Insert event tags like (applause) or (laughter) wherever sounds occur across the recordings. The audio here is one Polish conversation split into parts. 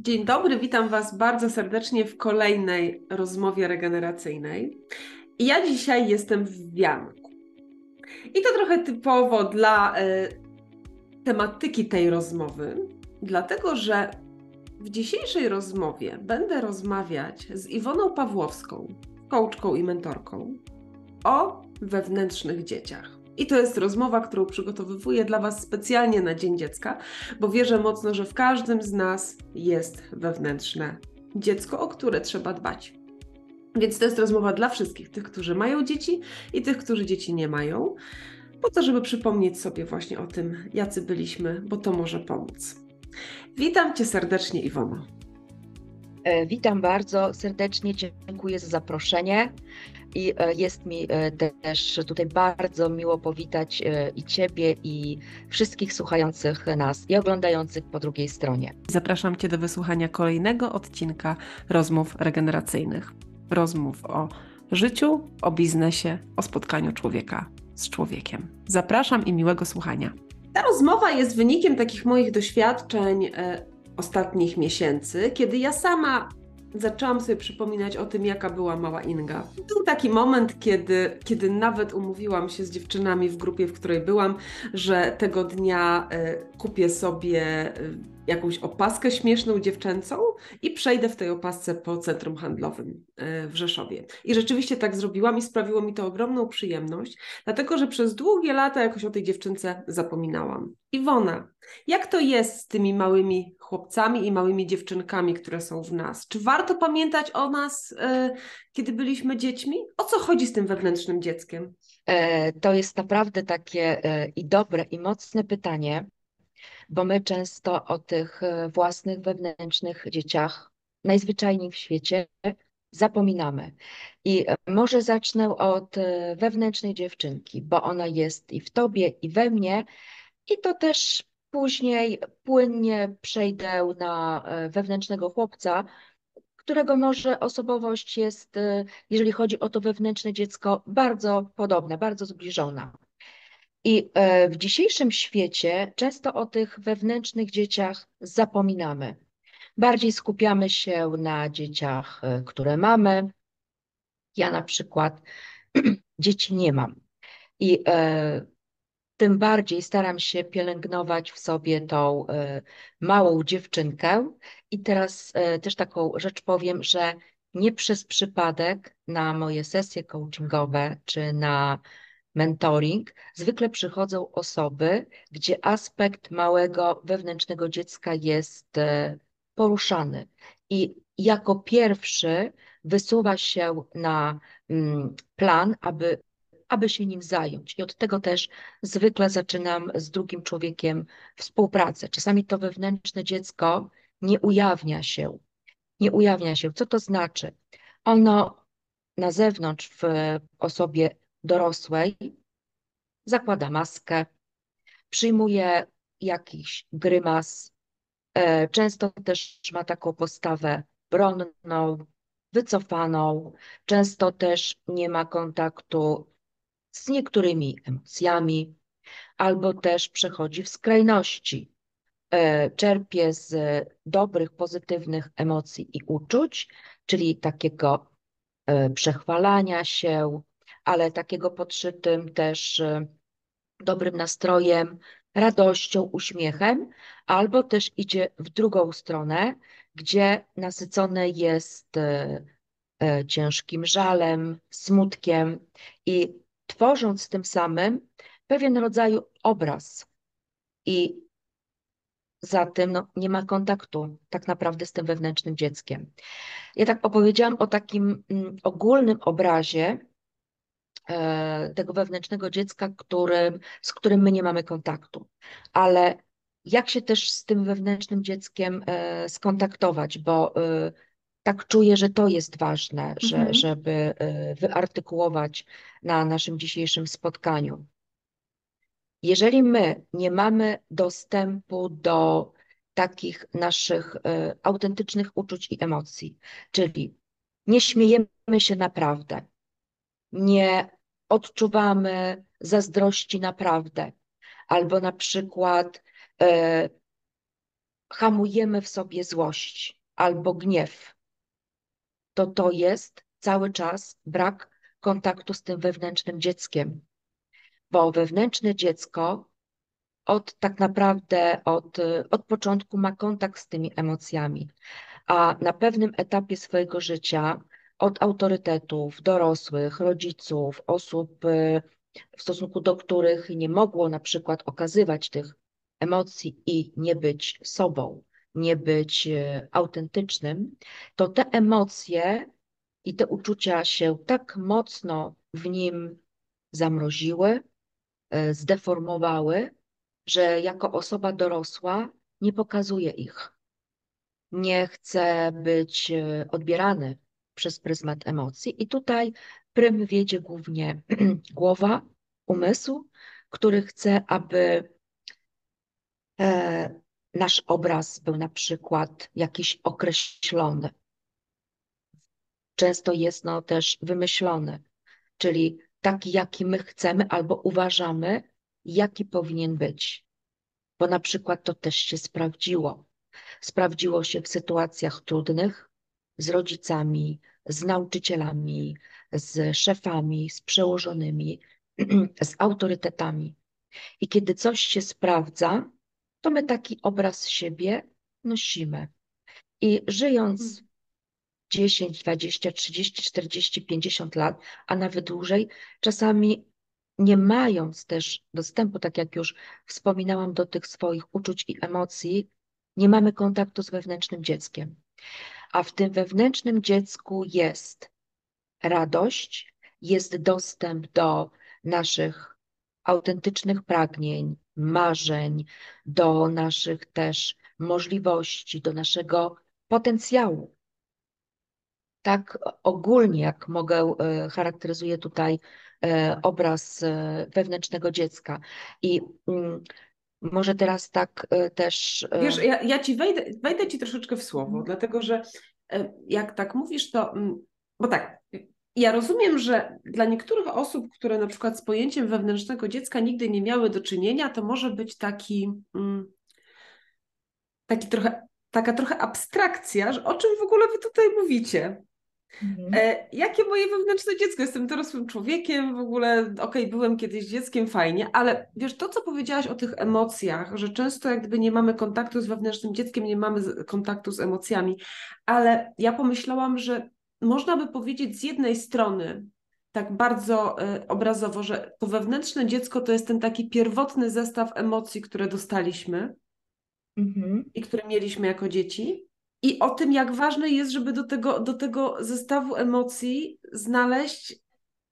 Dzień dobry, witam Was bardzo serdecznie w kolejnej rozmowie regeneracyjnej. Ja dzisiaj jestem w wianku. I to trochę typowo dla y, tematyki tej rozmowy, dlatego że w dzisiejszej rozmowie będę rozmawiać z Iwoną Pawłowską, coachką i mentorką, o wewnętrznych dzieciach. I to jest rozmowa, którą przygotowywuję dla Was specjalnie na Dzień Dziecka, bo wierzę mocno, że w każdym z nas jest wewnętrzne dziecko, o które trzeba dbać. Więc to jest rozmowa dla wszystkich, tych, którzy mają dzieci i tych, którzy dzieci nie mają, po to, żeby przypomnieć sobie właśnie o tym, jacy byliśmy, bo to może pomóc. Witam Cię serdecznie, Iwono. E, witam bardzo serdecznie, dziękuję za zaproszenie. I e, jest mi e, też tutaj bardzo miło powitać e, i Ciebie, i wszystkich słuchających nas i oglądających po drugiej stronie. Zapraszam Cię do wysłuchania kolejnego odcinka rozmów regeneracyjnych. Rozmów o życiu, o biznesie, o spotkaniu człowieka z człowiekiem. Zapraszam i miłego słuchania. Ta rozmowa jest wynikiem takich moich doświadczeń ostatnich miesięcy, kiedy ja sama zaczęłam sobie przypominać o tym, jaka była mała Inga. Był taki moment, kiedy, kiedy nawet umówiłam się z dziewczynami w grupie, w której byłam, że tego dnia y, kupię sobie y, jakąś opaskę śmieszną dziewczęcą i przejdę w tej opasce po centrum handlowym e, w Rzeszowie. I rzeczywiście tak zrobiłam i sprawiło mi to ogromną przyjemność, dlatego że przez długie lata jakoś o tej dziewczynce zapominałam. Iwona, jak to jest z tymi małymi chłopcami i małymi dziewczynkami, które są w nas? Czy warto pamiętać o nas, e, kiedy byliśmy dziećmi? O co chodzi z tym wewnętrznym dzieckiem? E, to jest naprawdę takie i dobre, i mocne pytanie bo my często o tych e, własnych wewnętrznych dzieciach najzwyczajniej w świecie zapominamy. I e, może zacznę od e, wewnętrznej dziewczynki, bo ona jest i w tobie, i we mnie, i to też później płynnie przejdę na wewnętrznego chłopca, którego może osobowość jest, jeżeli chodzi o to wewnętrzne dziecko, bardzo podobna, bardzo zbliżona. I e, w dzisiejszym świecie często o tych wewnętrznych dzieciach zapominamy. Bardziej skupiamy się na dzieciach, e, które mamy. Ja na przykład (clears throat) dzieci nie mam. I e, tym bardziej staram się pielęgnować w sobie tą małą dziewczynkę. I teraz też taką rzecz powiem, że nie przez przypadek na moje sesje coachingowe czy na mentoring, zwykle przychodzą osoby, gdzie aspekt małego wewnętrznego dziecka jest e, poruszany. I jako pierwszy wysuwa się na mm, plan, aby, aby się nim zająć. I od tego też zwykle zaczynam z drugim człowiekiem współpracę. Czasami to wewnętrzne dziecko nie ujawnia się. Nie ujawnia się. Co to znaczy? Ono na zewnątrz w osobie dorosłej, zakłada maskę, przyjmuje jakiś grymas, e, często też ma taką postawę bronną, wycofaną, często też nie ma kontaktu z niektórymi emocjami, albo też przechodzi w skrajności. E, czerpie z dobrych, pozytywnych emocji i uczuć, czyli takiego e, przechwalania się, ale takiego podszytym też e, dobrym nastrojem, radością, uśmiechem, albo też idzie w drugą stronę, gdzie nasycone jest e, e, ciężkim żalem, smutkiem i tworząc tym samym pewien rodzaj obraz. I za tym no, nie ma kontaktu tak naprawdę z tym wewnętrznym dzieckiem. Ja tak opowiedziałam o takim mm, ogólnym obrazie, tego wewnętrznego dziecka, którym, z którym my nie mamy kontaktu. Ale jak się też z tym wewnętrznym dzieckiem e, skontaktować, bo e, tak czuję, że to jest ważne, że, mhm. żeby wyartykułować na naszym dzisiejszym spotkaniu. Jeżeli my nie mamy dostępu do takich naszych autentycznych uczuć i emocji, czyli nie śmiejemy się naprawdę, nie odczuwamy zazdrości naprawdę. Albo na przykład e, hamujemy w sobie złość albo gniew, to to jest cały czas brak kontaktu z tym wewnętrznym dzieckiem. Bo wewnętrzne dziecko od tak naprawdę od, od początku ma kontakt z tymi emocjami, a na pewnym etapie swojego życia od autorytetów, dorosłych, rodziców, osób, y, w stosunku do których nie mogło na przykład okazywać tych emocji i nie być sobą, nie być y, autentycznym, to te emocje i te uczucia się tak mocno w nim zamroziły, y, zdeformowały, że jako osoba dorosła nie pokazuje ich. Nie chce być odbierany przez pryzmat emocji. I tutaj prym wiedzie głównie (clears throat) głowa, umysł, który chce, aby e, nasz obraz był na przykład jakiś określony. Często jest no też wymyślony, czyli taki, jaki my chcemy albo uważamy, jaki powinien być. Bo na przykład to też się sprawdziło. Sprawdziło się w sytuacjach trudnych, z rodzicami, z nauczycielami, z szefami, z przełożonymi, (clears throat) z autorytetami. I kiedy coś się sprawdza, to my taki obraz siebie nosimy. I żyjąc 10, 20, 30, 40, 50 lat, a nawet dłużej, czasami nie mając też dostępu, tak jak już wspominałam, do tych swoich uczuć i emocji, nie mamy kontaktu z wewnętrznym dzieckiem a w tym wewnętrznym dziecku jest radość, jest dostęp do naszych autentycznych pragnień, marzeń, do naszych też możliwości, do naszego potencjału. Tak ogólnie, jak mogę, e, charakteryzuję tutaj e, obraz e, wewnętrznego dziecka. I mm, może teraz tak e, też. E, Wiesz, ja, ja ci wejdę, wejdę ci troszeczkę w słowo, dlatego że e, jak tak mówisz, to. Mm, bo tak, ja rozumiem, że dla niektórych osób, które na przykład z pojęciem wewnętrznego dziecka nigdy nie miały do czynienia, to może być taki. Mm, taki trochę, taka trochę abstrakcja, że o czym w ogóle wy tutaj mówicie. Mhm. E, jakie moje wewnętrzne dziecko? Jestem dorosłym człowiekiem, w ogóle okej, okay, byłem kiedyś dzieckiem, fajnie, ale wiesz, to co powiedziałaś o tych emocjach, że często jak gdyby nie mamy kontaktu z wewnętrznym dzieckiem, nie mamy kontaktu z emocjami, ale ja pomyślałam, że można by powiedzieć z jednej strony, tak bardzo y, obrazowo, że to wewnętrzne dziecko to jest ten taki pierwotny zestaw emocji, które dostaliśmy mhm. i które mieliśmy jako dzieci i o tym, jak ważne jest, żeby do tego, do tego zestawu emocji znaleźć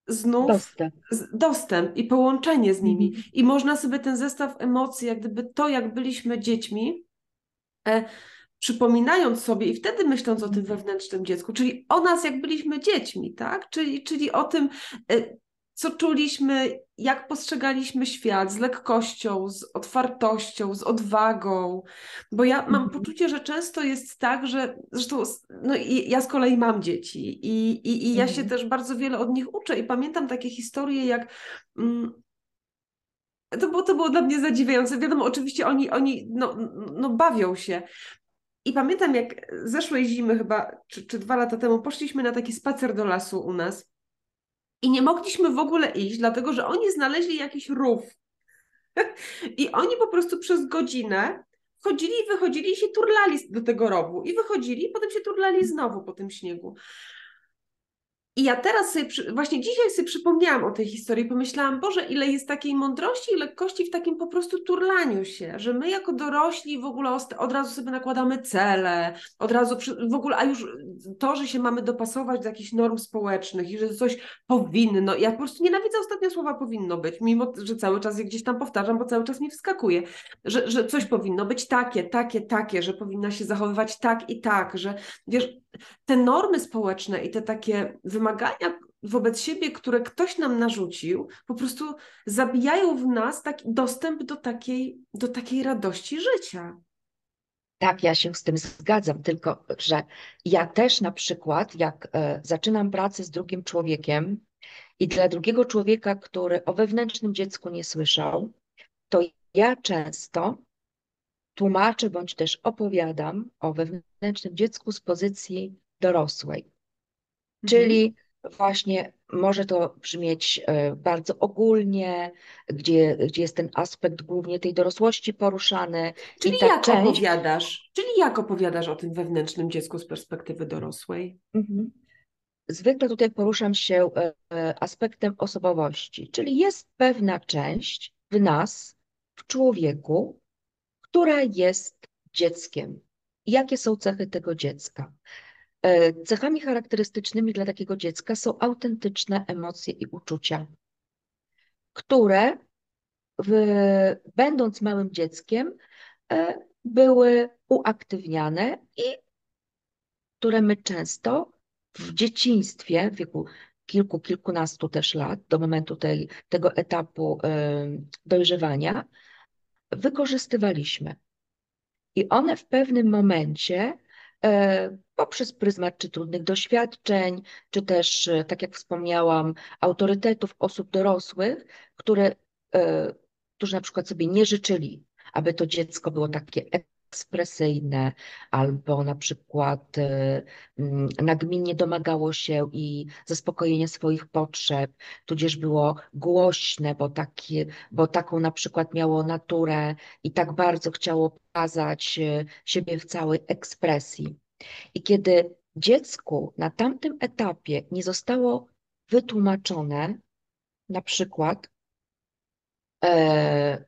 znów dostęp, dostęp i połączenie z nimi. Mhm. I można sobie ten zestaw emocji, jak gdyby to, jak byliśmy dziećmi, e, przypominając sobie i wtedy myśląc o tym mhm. wewnętrznym dziecku, czyli o nas, jak byliśmy dziećmi, tak? Czyli, czyli o tym, e, co czuliśmy, jak postrzegaliśmy świat z lekkością, z otwartością, z odwagą. Bo ja mam mhm. poczucie, że często jest tak, że zresztą no ja z kolei mam dzieci i, i, i ja się mhm. też bardzo wiele od nich uczę i pamiętam takie historie, jak. Mm, to było, to było dla mnie zadziwiające. Wiadomo, oczywiście oni, oni no, no bawią się. I pamiętam, jak zeszłej zimy chyba, czy, czy dwa lata temu, poszliśmy na taki spacer do lasu u nas. I nie mogliśmy w ogóle iść, dlatego że oni znaleźli jakiś rów. (laughs) I oni po prostu przez godzinę wchodzili i wychodzili i się turlali do tego rowu. I wychodzili, i potem się turlali znowu po tym śniegu. I ja teraz sobie, właśnie dzisiaj sobie przypomniałam o tej historii, pomyślałam, Boże, ile jest takiej mądrości i lekkości w takim po prostu turlaniu się, że my jako dorośli w ogóle od razu sobie nakładamy cele, od razu w ogóle, a już to, że się mamy dopasować do jakichś norm społecznych i że coś powinno, ja po prostu nienawidzę ostatnie słowa powinno być, mimo że cały czas je gdzieś tam powtarzam, bo cały czas mi wskakuje, że, że coś powinno być takie, takie, takie, że powinna się zachowywać tak i tak, że wiesz, te normy społeczne i te takie wymagania wobec siebie, które ktoś nam narzucił, po prostu zabijają w nas taki dostęp do takiej, do takiej radości życia. Tak, ja się z tym zgadzam, tylko że ja też na przykład, jak e, zaczynam pracę z drugim człowiekiem i dla drugiego człowieka, który o wewnętrznym dziecku nie słyszał, to ja często tłumaczę bądź też opowiadam o wewnętrznym dziecku z pozycji dorosłej. Mhm. Czyli właśnie może to brzmieć e, bardzo ogólnie, gdzie, gdzie jest ten aspekt głównie tej dorosłości poruszany. Czyli jak część. opowiadasz? Czyli jak opowiadasz o tym wewnętrznym dziecku z perspektywy dorosłej? Mhm. Zwykle tutaj poruszam się e, e, aspektem osobowości, czyli jest pewna część w nas, w człowieku, która jest dzieckiem. Jakie są cechy tego dziecka? E, Cechami charakterystycznymi dla takiego dziecka są autentyczne emocje i uczucia, które w, będąc małym dzieckiem e, były uaktywniane i które my często w dzieciństwie, w wieku kilku, kilkunastu też lat, do momentu tej, tego etapu e, dojrzewania, wykorzystywaliśmy. I one w pewnym momencie e, poprzez pryzmat czy trudnych doświadczeń, czy też, e, tak jak wspomniałam, autorytetów osób dorosłych, które, e, którzy na przykład sobie nie życzyli, aby to dziecko było takie ekspresyjne, albo na przykład mm, nagminnie domagało się i zaspokojenia swoich potrzeb, tudzież było głośne, bo, takie, bo taką na przykład miało naturę i tak bardzo chciało pokazać siebie w całej ekspresji. I kiedy dziecku na tamtym etapie nie zostało wytłumaczone, na przykład, e,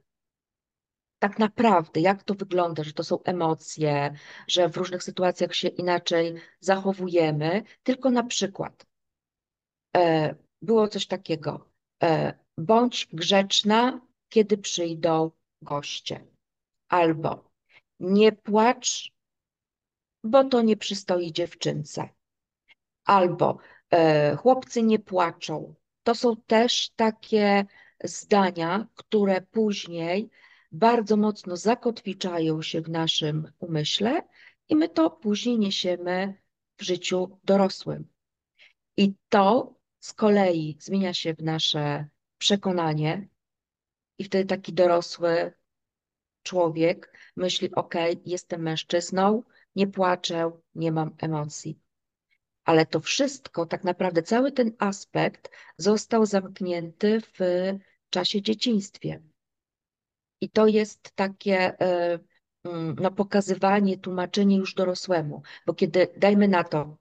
tak naprawdę, jak to wygląda, że to są emocje, że w różnych sytuacjach się inaczej zachowujemy, tylko na przykład e, było coś takiego, e, bądź grzeczna, kiedy przyjdą goście, albo nie płacz, bo to nie przystoi dziewczynce, albo e, chłopcy nie płaczą. To są też takie zdania, które później bardzo mocno zakotwiczają się w naszym umyśle i my to później niesiemy w życiu dorosłym. I to z kolei zmienia się w nasze przekonanie, i wtedy taki dorosły człowiek myśli: OK, jestem mężczyzną, nie płaczę, nie mam emocji. Ale to wszystko, tak naprawdę cały ten aspekt został zamknięty w czasie dzieciństwie. I to jest takie e, mm, no, pokazywanie, tłumaczenie już dorosłemu, bo kiedy, dajmy na to,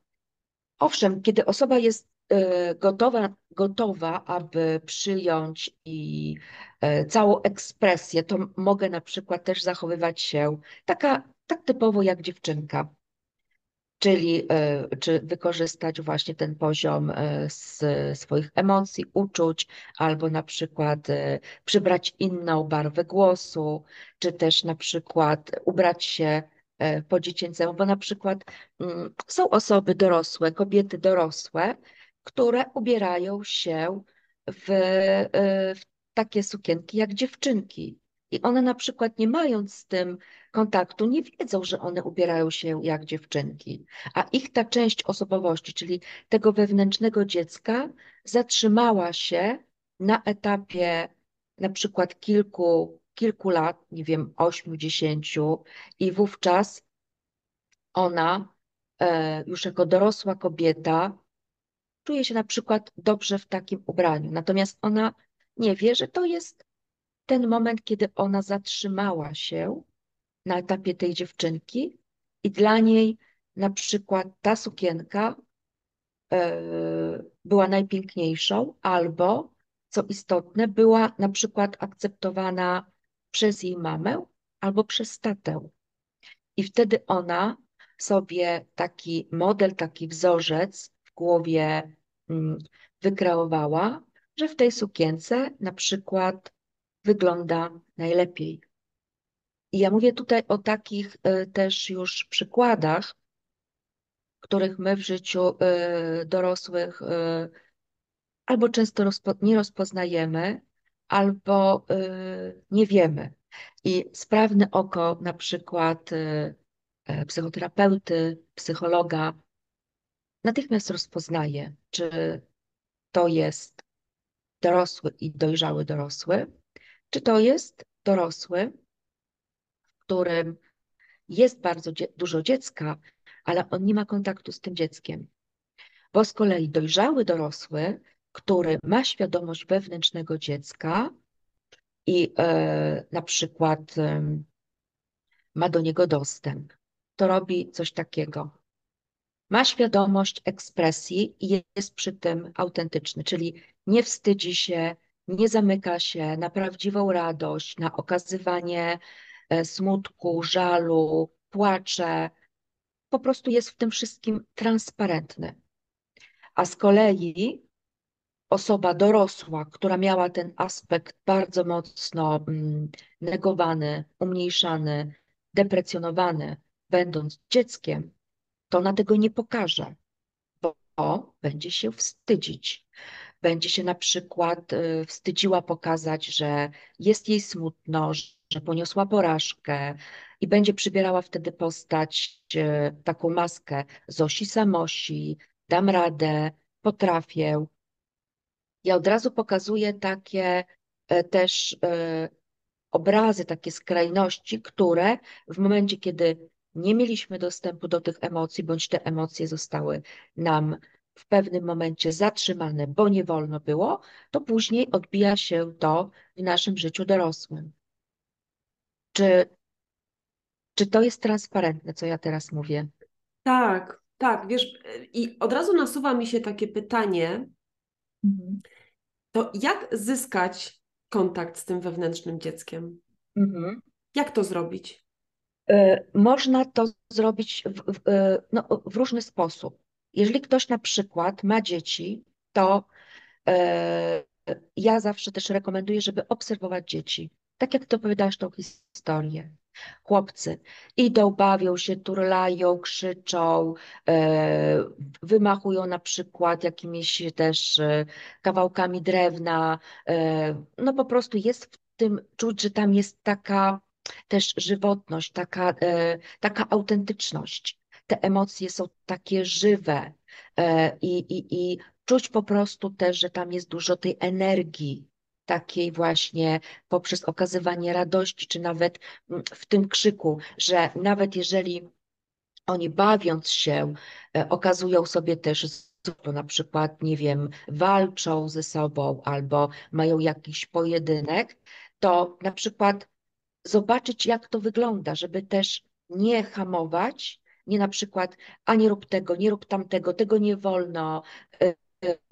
owszem, kiedy osoba jest e, gotowa, gotowa, aby przyjąć i e, całą ekspresję, to mogę na przykład też zachowywać się taka, tak typowo jak dziewczynka czyli e, czy wykorzystać właśnie ten poziom e, z swoich emocji, uczuć, albo na przykład e, przybrać inną barwę głosu, czy też na przykład ubrać się po dziecięcemu, bo na przykład mm, są osoby dorosłe, kobiety dorosłe, które ubierają się w, w takie sukienki jak dziewczynki. I one na przykład nie mając z tym kontaktu, nie wiedzą, że one ubierają się jak dziewczynki. A ich ta część osobowości, czyli tego wewnętrznego dziecka, zatrzymała się na etapie na przykład kilku, kilku lat, nie wiem, ośmiu, dziesięciu, i wówczas ona e, już jako dorosła kobieta czuje się na przykład dobrze w takim ubraniu. Natomiast ona nie wie, że to jest ten moment, kiedy ona zatrzymała się na etapie tej dziewczynki i dla niej na przykład ta sukienka e, była najpiękniejszą, albo co istotne, była na przykład akceptowana przez jej mamę albo przez tatę. I wtedy ona sobie taki model, taki wzorzec w głowie mm, wykreowała, że w tej sukience na przykład wygląda najlepiej. I ja mówię tutaj o takich e, też już przykładach, których my w życiu e, dorosłych e, albo często nie rozpoznajemy, albo nie wiemy. I sprawne oko na przykład psychoterapeuty, psychologa natychmiast rozpoznaje, czy to jest dorosły i dojrzały dorosły, czy to jest dorosły, którym jest bardzo dzie dużo dziecka, ale on nie ma kontaktu z tym dzieckiem. Bo z kolei dojrzały dorosły, który ma świadomość wewnętrznego dziecka i e, na przykład ma do niego dostęp, to robi coś takiego. Ma świadomość ekspresji i jest przy tym autentyczny, czyli nie wstydzi się, nie zamyka się na prawdziwą radość, na okazywanie e, smutku, żalu, płacze. Po prostu jest w tym wszystkim transparentny. A z kolei osoba dorosła, która miała ten aspekt bardzo mocno mm, negowany, umniejszany, deprecjonowany, będąc dzieckiem, to ona tego nie pokaże, bo będzie się wstydzić. Będzie się na przykład y, wstydziła pokazać, że jest jej smutno, że poniosła porażkę i będzie przybierała wtedy postać, y, taką maskę Zosi Samosi, dam radę, potrafię. Ja od razu pokazuję takie e, też e, obrazy, takie skrajności, które w momencie, kiedy nie mieliśmy dostępu do tych emocji, bądź te emocje zostały nam w pewnym momencie zatrzymane, bo nie wolno było, to później odbija się to w naszym życiu dorosłym. Czy, czy to jest transparentne, co ja teraz mówię? Tak, tak, wiesz, i od razu nasuwa mi się takie pytanie, mhm. to jak zyskać kontakt z tym wewnętrznym dzieckiem? Mhm. Jak to zrobić? E, można to zrobić w, w, e, no, w różny sposób. Jeżeli ktoś na przykład ma dzieci, to e, ja zawsze też rekomenduję, żeby obserwować dzieci. Tak jak ty opowiadasz tą historię. Chłopcy idą, bawią się, turlają, krzyczą, e, wymachują na przykład jakimiś też e, kawałkami drewna. No po prostu jest w tym czuć, że tam jest taka też żywotność, taka, taka autentyczność. Te emocje są takie żywe i, i, i czuć po prostu też, że tam jest dużo tej energii, takiej właśnie poprzez okazywanie radości, czy nawet mm, w tym krzyku, że nawet jeżeli oni bawiąc się, e, okazują sobie też to na przykład, nie wiem, walczą ze sobą albo mają jakiś pojedynek, to na przykład zobaczyć, jak to wygląda, żeby też nie hamować, nie na przykład, a nie rób tego, nie rób tamtego, tego nie wolno, e,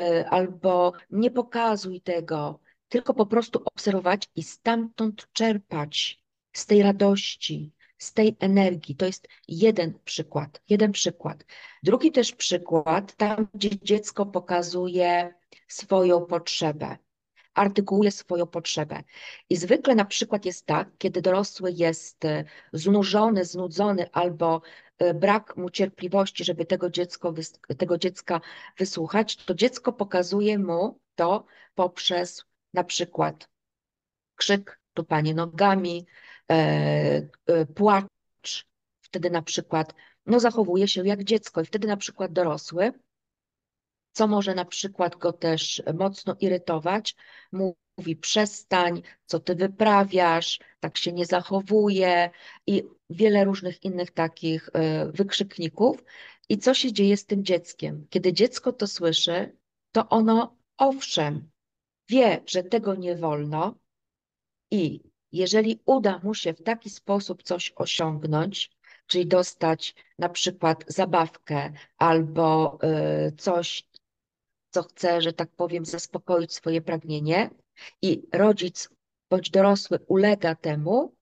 e, albo nie pokazuj tego, tylko po prostu obserwować i stamtąd czerpać z tej radości, z tej energii. To jest jeden przykład, jeden przykład. Drugi też przykład, tam gdzie dziecko pokazuje swoją potrzebę, artykułuje swoją potrzebę. I zwykle na przykład jest tak, kiedy dorosły jest e, znużony, znudzony albo e, brak mu cierpliwości, żeby tego, dziecko, tego dziecka wysłuchać, to dziecko pokazuje mu to poprzez na przykład krzyk, tupanie nogami, e, płacz, wtedy na przykład no, zachowuje się jak dziecko i wtedy na przykład dorosły, co może na przykład go też mocno irytować, mówi przestań, co ty wyprawiasz, tak się nie zachowuje i wiele różnych innych takich e, wykrzykników. I co się dzieje z tym dzieckiem? Kiedy dziecko to słyszy, to ono owszem, wie, że tego nie wolno i jeżeli uda mu się w taki sposób coś osiągnąć, czyli dostać na przykład zabawkę albo y, coś, co chce, że tak powiem, zaspokoić swoje pragnienie i rodzic bądź dorosły ulega temu,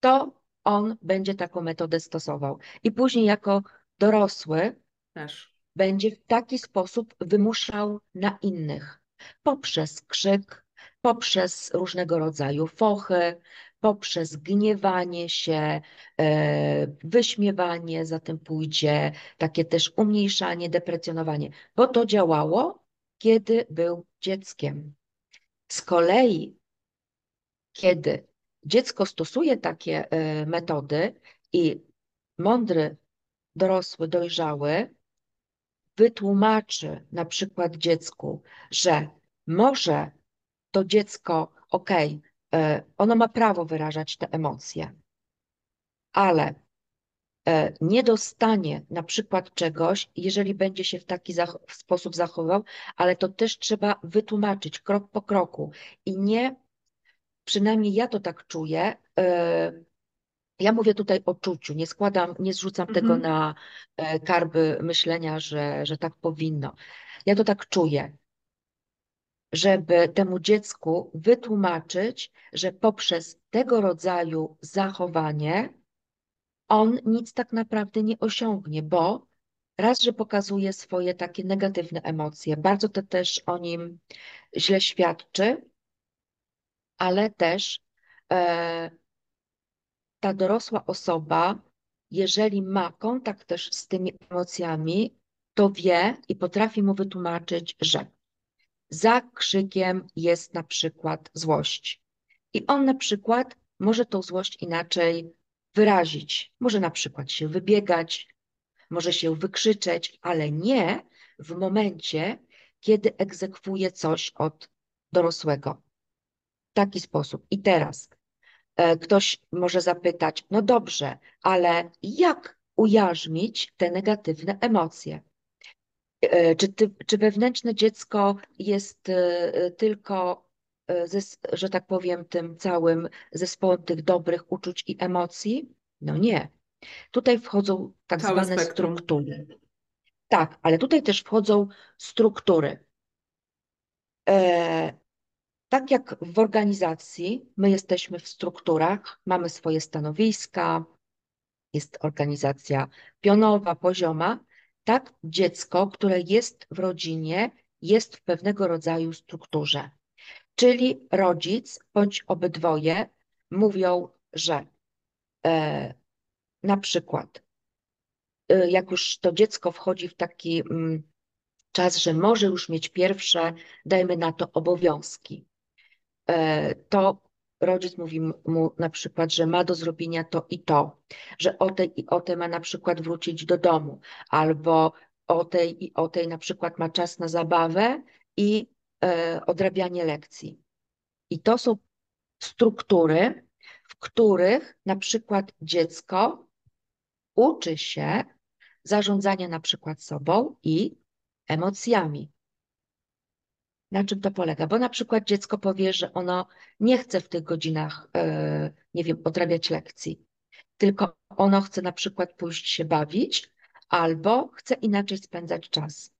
to on będzie taką metodę stosował. I później jako dorosły Też. będzie w taki sposób wymuszał na innych poprzez krzyk, poprzez różnego rodzaju fochy, poprzez gniewanie się, e, wyśmiewanie, za tym pójdzie takie też umniejszanie, deprecjonowanie, bo to działało, kiedy był dzieckiem. Z kolei, kiedy dziecko stosuje takie e, metody i mądry, dorosły, dojrzały wytłumaczy na przykład dziecku, że może to dziecko, ok, e, ono ma prawo wyrażać te emocje, ale nie dostanie na przykład czegoś, jeżeli będzie się w taki zach sposób zachował, ale to też trzeba wytłumaczyć krok po kroku i nie, przynajmniej ja to tak czuję, e, ja mówię tutaj o czuciu, nie składam, nie zrzucam Mhm. tego na e, karby myślenia, że, że tak powinno. Ja to tak czuję, żeby temu dziecku wytłumaczyć, że poprzez tego rodzaju zachowanie on nic tak naprawdę nie osiągnie, bo raz, że pokazuje swoje takie negatywne emocje, bardzo to też o nim źle świadczy, ale też e, ta dorosła osoba, jeżeli ma kontakt też z tymi emocjami, to wie i potrafi mu wytłumaczyć, że za krzykiem jest na przykład złość. I on na przykład może tą złość inaczej wyrazić. Może na przykład się wybiegać, może się wykrzyczeć, ale nie w momencie, kiedy egzekwuje coś od dorosłego. W taki sposób. I teraz e, ktoś może zapytać, no dobrze, ale jak ujarzmić te negatywne emocje? E, Czy, ty, czy wewnętrzne dziecko jest e, tylko, że tak powiem, tym całym zespołem tych dobrych uczuć i emocji? No nie. Tutaj wchodzą tak Całe zwane spektrum. struktury. Tak, ale tutaj też wchodzą struktury. E, tak jak w organizacji, my jesteśmy w strukturach, mamy swoje stanowiska, jest organizacja pionowa, pozioma, tak dziecko, które jest w rodzinie, jest w pewnego rodzaju strukturze. Czyli rodzic bądź obydwoje mówią, że e, na przykład, e, jak już to dziecko wchodzi w taki mm, czas, że może już mieć pierwsze, dajmy na to, obowiązki, e, to rodzic mówi mu na przykład, że ma do zrobienia to i to, że o tej i o tej ma na przykład wrócić do domu, albo o tej i o tej na przykład ma czas na zabawę i odrabianie lekcji. I to są struktury, w których na przykład dziecko uczy się zarządzania na przykład sobą i emocjami. Na czym to polega? Bo na przykład dziecko powie, że ono nie chce w tych godzinach, e, nie wiem, odrabiać lekcji, tylko ono chce na przykład pójść się bawić albo chce inaczej spędzać czas.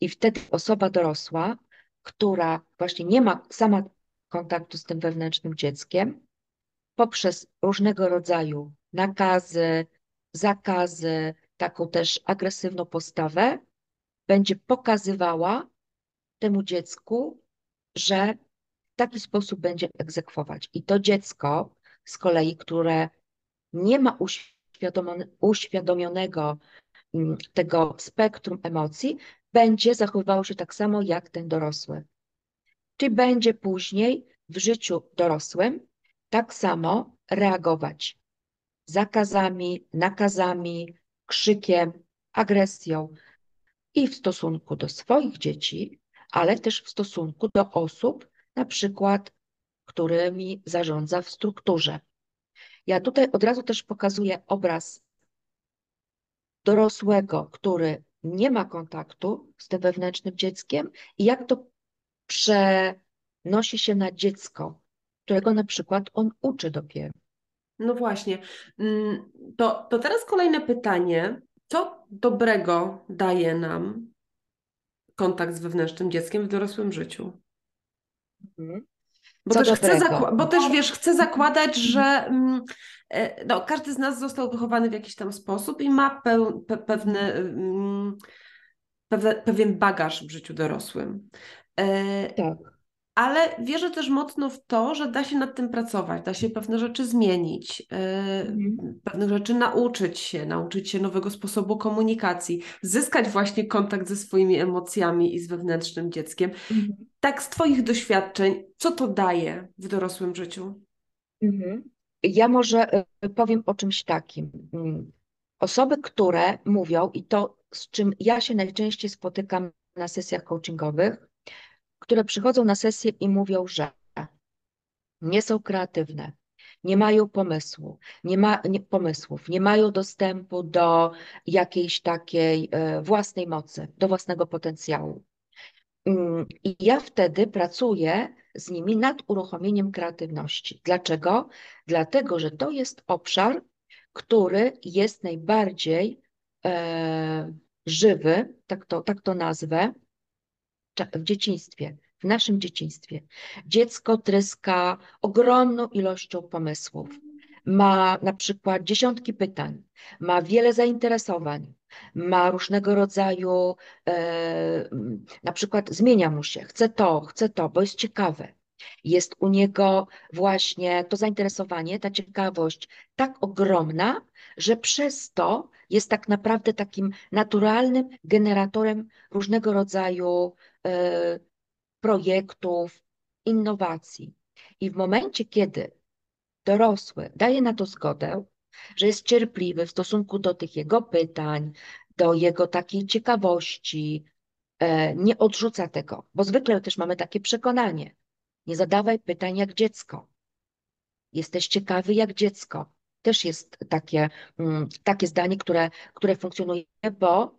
I wtedy osoba dorosła, która właśnie nie ma sama kontaktu z tym wewnętrznym dzieckiem, poprzez różnego rodzaju nakazy, zakazy, taką też agresywną postawę, będzie pokazywała temu dziecku, że w taki sposób będzie egzekwować. I to dziecko z kolei, które nie ma uświadomione, uświadomionego tego spektrum emocji, będzie zachowywało się tak samo jak ten dorosły. Czyli będzie później w życiu dorosłym tak samo reagować zakazami, nakazami, krzykiem, agresją i w stosunku do swoich dzieci, ale też w stosunku do osób, na przykład, którymi zarządza w strukturze. Ja tutaj od razu też pokazuję obraz dorosłego, który nie ma kontaktu z tym wewnętrznym dzieckiem i jak to przenosi się na dziecko, którego na przykład on uczy dopiero. No właśnie. Mm, To, to teraz kolejne pytanie. Co dobrego daje nam kontakt z wewnętrznym dzieckiem w dorosłym życiu? Mhm. Bo Co też, chcę bo też wiesz, chcę zakładać, że mm, e, no, każdy z nas został wychowany w jakiś tam sposób i ma pe, pewne, mm, pewne, pewien bagaż w życiu dorosłym. E, Tak. Ale wierzę też mocno w to, że da się nad tym pracować, da się pewne rzeczy zmienić, yy, Mhm. pewnych rzeczy nauczyć się, nauczyć się nowego sposobu komunikacji, zyskać właśnie kontakt ze swoimi emocjami i z wewnętrznym dzieckiem. Mhm. Tak z Twoich doświadczeń, co to daje w dorosłym życiu? Mhm. Ja może y, powiem o czymś takim. Mm. Osoby, które mówią, i to z czym ja się najczęściej spotykam na sesjach coachingowych, które przychodzą na sesję i mówią, że nie są kreatywne, nie mają pomysłu, nie ma, nie, pomysłów, nie mają dostępu do jakiejś takiej e, własnej mocy, do własnego potencjału. Mm, I ja wtedy pracuję z nimi nad uruchomieniem kreatywności. Dlaczego? Dlatego, że to jest obszar, który jest najbardziej e, żywy, tak to, tak to nazwę, w dzieciństwie, w naszym dzieciństwie. Dziecko tryska ogromną ilością pomysłów. Ma na przykład dziesiątki pytań, ma wiele zainteresowań, ma różnego rodzaju, e, na przykład zmienia mu się, chce to, chce to, bo jest ciekawe. Jest u niego właśnie to zainteresowanie, ta ciekawość tak ogromna, że przez to jest tak naprawdę takim naturalnym generatorem różnego rodzaju projektów, innowacji. I w momencie, kiedy dorosły daje na to zgodę, że jest cierpliwy w stosunku do tych jego pytań, do jego takiej ciekawości, e, nie odrzuca tego, bo zwykle też mamy takie przekonanie. Nie zadawaj pytań jak dziecko. Jesteś ciekawy jak dziecko. Też jest takie, mm, takie zdanie, które, które funkcjonuje, bo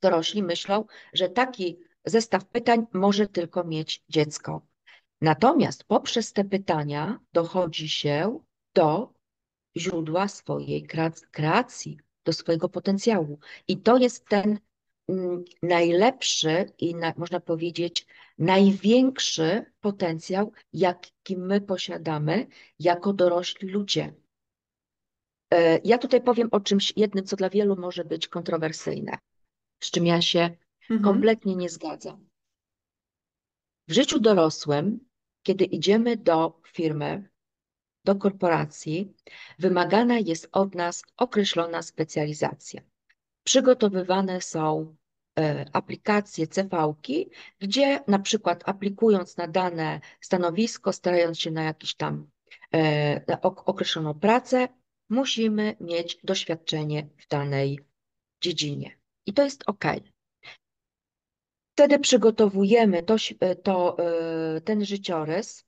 dorośli myślą, że taki zestaw pytań może tylko mieć dziecko. Natomiast poprzez te pytania dochodzi się do źródła swojej kreacji, do swojego potencjału. I to jest ten mm, najlepszy i na, można powiedzieć największy potencjał, jaki my posiadamy jako dorośli ludzie. E, ja tutaj powiem o czymś jednym, co dla wielu może być kontrowersyjne, z czym ja się mhm. kompletnie nie zgadzam. W życiu dorosłym, kiedy idziemy do firmy, do korporacji, wymagana jest od nas określona specjalizacja. Przygotowywane są e, aplikacje, CV-ki, gdzie na przykład aplikując na dane stanowisko, starając się na jakiś tam e, określoną pracę, musimy mieć doświadczenie w danej dziedzinie. I to jest ok. Wtedy przygotowujemy to, to, e, ten życiorys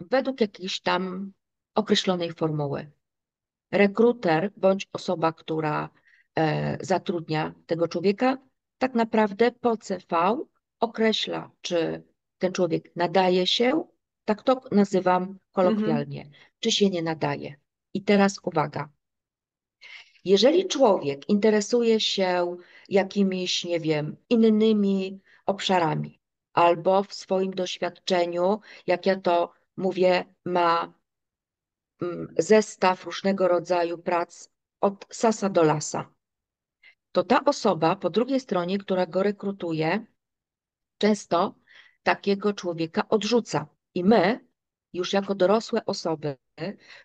według jakiejś tam określonej formuły. Rekruter bądź osoba, która e, zatrudnia tego człowieka, tak naprawdę po CV określa, czy ten człowiek nadaje się, tak to nazywam kolokwialnie, mhm. czy się nie nadaje. I teraz uwaga. Jeżeli człowiek interesuje się jakimiś, nie wiem, innymi obszarami, albo w swoim doświadczeniu, jak ja to mówię, ma mm, zestaw różnego rodzaju prac od sasa do lasa, to ta osoba po drugiej stronie, która go rekrutuje, często takiego człowieka odrzuca. I my, już jako dorosłe osoby,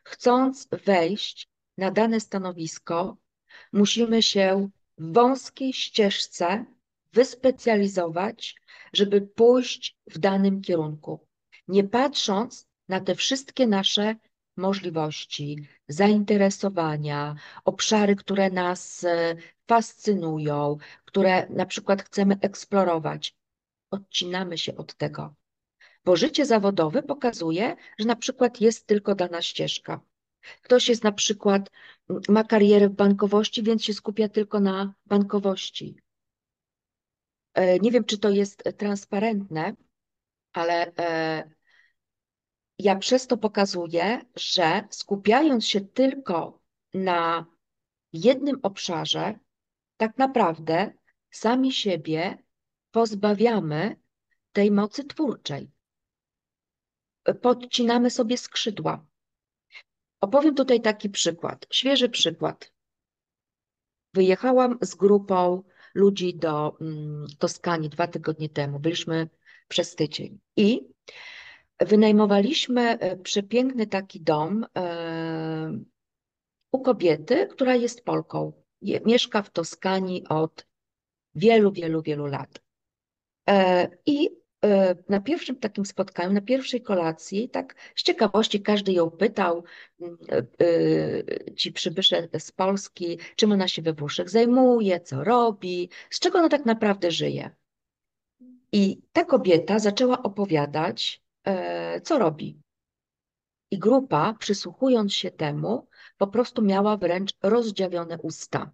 chcąc wejść na dane stanowisko, musimy się wąskiej ścieżce wyspecjalizować, żeby pójść w danym kierunku nie patrząc na te wszystkie nasze możliwości, zainteresowania, obszary, które nas e, fascynują, które na przykład chcemy eksplorować. Odcinamy się od tego, bo życie zawodowe pokazuje, że na przykład jest tylko dana ścieżka. Ktoś jest na przykład, ma karierę w bankowości, więc się skupia tylko na bankowości. E, nie wiem, czy to jest transparentne, ale e, ja przez to pokazuję, że skupiając się tylko na jednym obszarze, tak naprawdę sami siebie pozbawiamy tej mocy twórczej. Podcinamy sobie skrzydła. Opowiem tutaj taki przykład, świeży przykład. Wyjechałam z grupą ludzi do mm, Toskanii dwa tygodnie temu. Byliśmy przez tydzień. I wynajmowaliśmy e, przepiękny taki dom e, u kobiety, która jest Polką. Mieszka w Toskanii od wielu, wielu, wielu lat. E, I na pierwszym takim spotkaniu, na pierwszej kolacji, tak z ciekawości każdy ją pytał, ci przybysze z Polski, czym ona się we Włoszech zajmuje, co robi, z czego ona tak naprawdę żyje. I ta kobieta zaczęła opowiadać, e, co robi. I grupa, przysłuchując się temu, po prostu miała wręcz rozdziawione usta.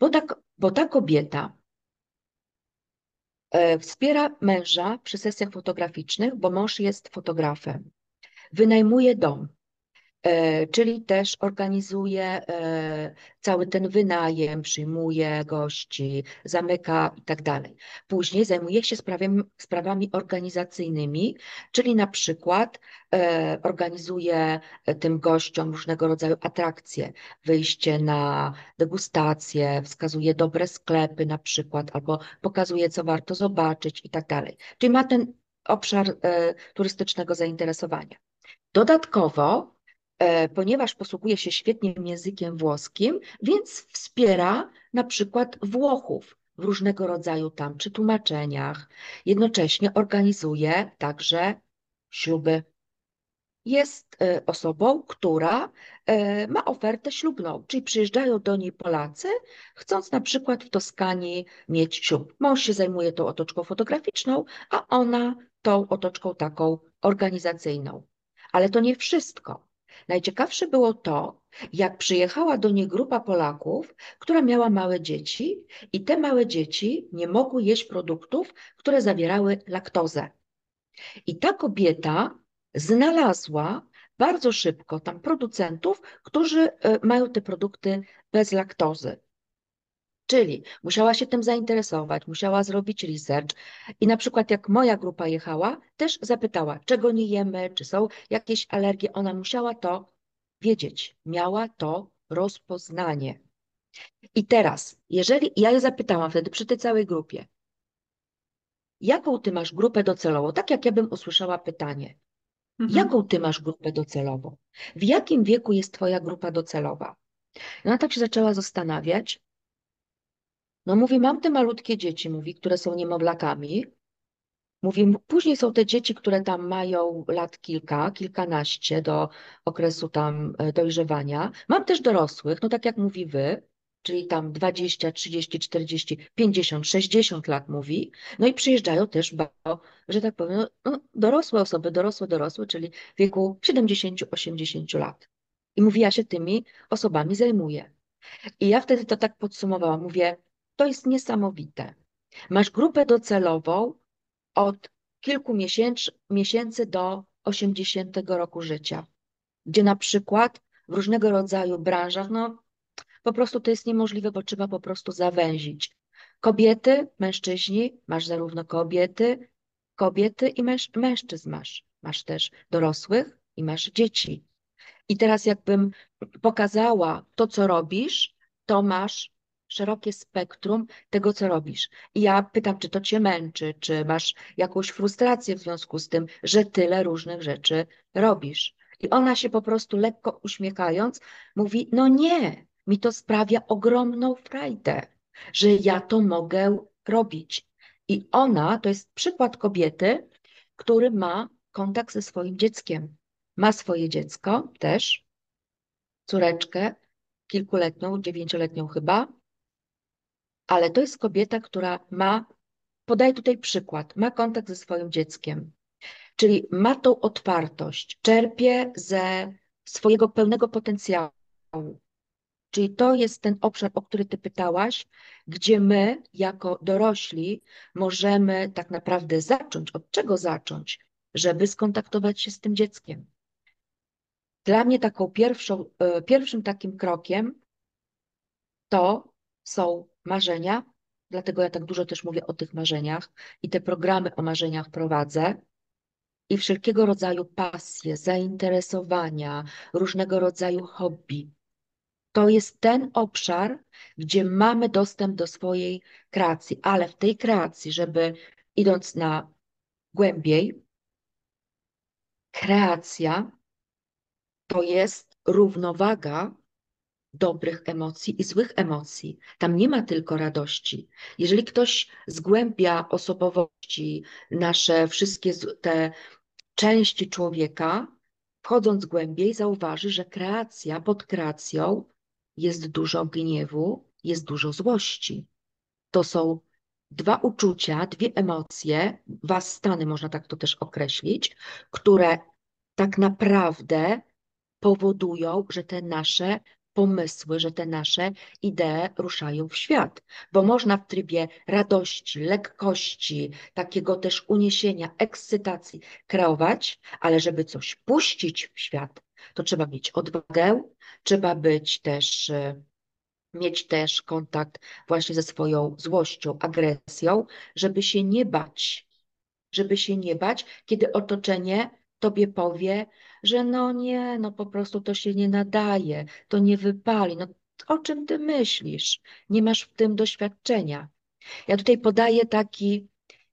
Bo ta, bo ta kobieta e, wspiera męża przy sesjach fotograficznych, bo mąż jest fotografem. Wynajmuje dom, E, czyli też organizuje e, cały ten wynajem, przyjmuje gości, zamyka i tak. Później zajmuje się sprawami, organizacyjnymi, czyli na przykład e, organizuje tym gościom różnego rodzaju atrakcje, wyjście na degustacje, wskazuje dobre sklepy na przykład, albo pokazuje, co warto zobaczyć i tak. Czyli ma ten obszar turystycznego zainteresowania. Dodatkowo E, ponieważ posługuje się świetnym językiem włoskim, więc wspiera na przykład Włochów w różnego rodzaju tam czy tłumaczeniach. Jednocześnie organizuje także śluby. Jest e, osobą, która e, ma ofertę ślubną, czyli przyjeżdżają do niej Polacy, chcąc na przykład w Toskanii mieć ślub. Mąż się zajmuje tą otoczką fotograficzną, a ona tą otoczką taką organizacyjną. Ale to nie wszystko. Najciekawsze było to, jak przyjechała do niej grupa Polaków, która miała małe dzieci i te małe dzieci nie mogły jeść produktów, które zawierały laktozę. I ta kobieta znalazła bardzo szybko tam producentów, którzy e, mają te produkty bez laktozy. Czyli musiała się tym zainteresować, musiała zrobić research i na przykład jak moja grupa jechała, też zapytała, czego nie jemy, czy są jakieś alergie. Ona musiała to wiedzieć, miała to rozpoznanie. I teraz, jeżeli ja je zapytałam wtedy przy tej całej grupie, jaką ty masz grupę docelową, tak jak ja bym usłyszała pytanie, mhm. jaką ty masz grupę docelową? W jakim wieku jest twoja grupa docelowa? I ona tak się zaczęła zastanawiać no mówi, mam te malutkie dzieci, mówi, które są niemowlakami. Mówi, później są te dzieci, które tam mają lat kilka, kilkanaście do okresu tam e, dojrzewania. Mam też dorosłych, no tak jak mówi wy, czyli tam 20, 30, 40, 50, 60 lat mówi. No i przyjeżdżają też, bo, że tak powiem, no, no dorosłe osoby, dorosłe, dorosłe, czyli w wieku 70, 80 lat. I mówi, ja się tymi osobami zajmuję. I ja wtedy to tak podsumowałam, mówię, to jest niesamowite. Masz grupę docelową od kilku miesięcy, miesięcy do 80 roku życia, gdzie na przykład w różnego rodzaju branżach, no po prostu to jest niemożliwe, bo trzeba po prostu zawęzić. Kobiety, mężczyźni, masz zarówno kobiety, kobiety i męż, mężczyzn masz. Masz też dorosłych i masz dzieci. I teraz jakbym pokazała to, co robisz, to masz szerokie spektrum tego, co robisz. I ja pytam, czy to cię męczy, czy masz jakąś frustrację w związku z tym, że tyle różnych rzeczy robisz. I ona się po prostu lekko uśmiechając mówi: No nie, mi to sprawia ogromną frajdę, że ja to mogę robić. I ona to jest przykład kobiety, który ma kontakt ze swoim dzieckiem. Ma swoje dziecko też, córeczkę, kilkuletnią, dziewięcioletnią chyba, ale to jest kobieta, która ma, podaję tutaj przykład, ma kontakt ze swoim dzieckiem, czyli ma tą otwartość, czerpie ze swojego pełnego potencjału. Czyli to jest ten obszar, o który Ty pytałaś, gdzie my, jako dorośli, możemy tak naprawdę zacząć. Od czego zacząć, żeby skontaktować się z tym dzieckiem? Dla mnie taką pierwszą, e, pierwszym takim krokiem to są marzenia, dlatego ja tak dużo też mówię o tych marzeniach i te programy o marzeniach prowadzę. I wszelkiego rodzaju pasje, zainteresowania, różnego rodzaju hobby. To jest ten obszar, gdzie mamy dostęp do swojej kreacji, ale w tej kreacji, żeby idąc na głębiej, kreacja to jest równowaga dobrych emocji i złych emocji. Tam nie ma tylko radości. Jeżeli ktoś zgłębia osobowości, nasze wszystkie te części człowieka, wchodząc głębiej, zauważy, że kreacja, pod kreacją jest dużo gniewu, jest dużo złości. To są dwa uczucia, dwie emocje, dwa stany, można tak to też określić, które tak naprawdę powodują, że te nasze pomysły, że te nasze idee ruszają w świat, bo można w trybie radości, lekkości, takiego też uniesienia, ekscytacji kreować, ale żeby coś puścić w świat, to trzeba mieć odwagę, trzeba być też e, mieć też kontakt właśnie ze swoją złością, agresją, żeby się nie bać, żeby się nie bać, kiedy otoczenie tobie powie, że no nie, no po prostu to się nie nadaje, to nie wypali. No o czym ty myślisz? Nie masz w tym doświadczenia. Ja tutaj podaję taki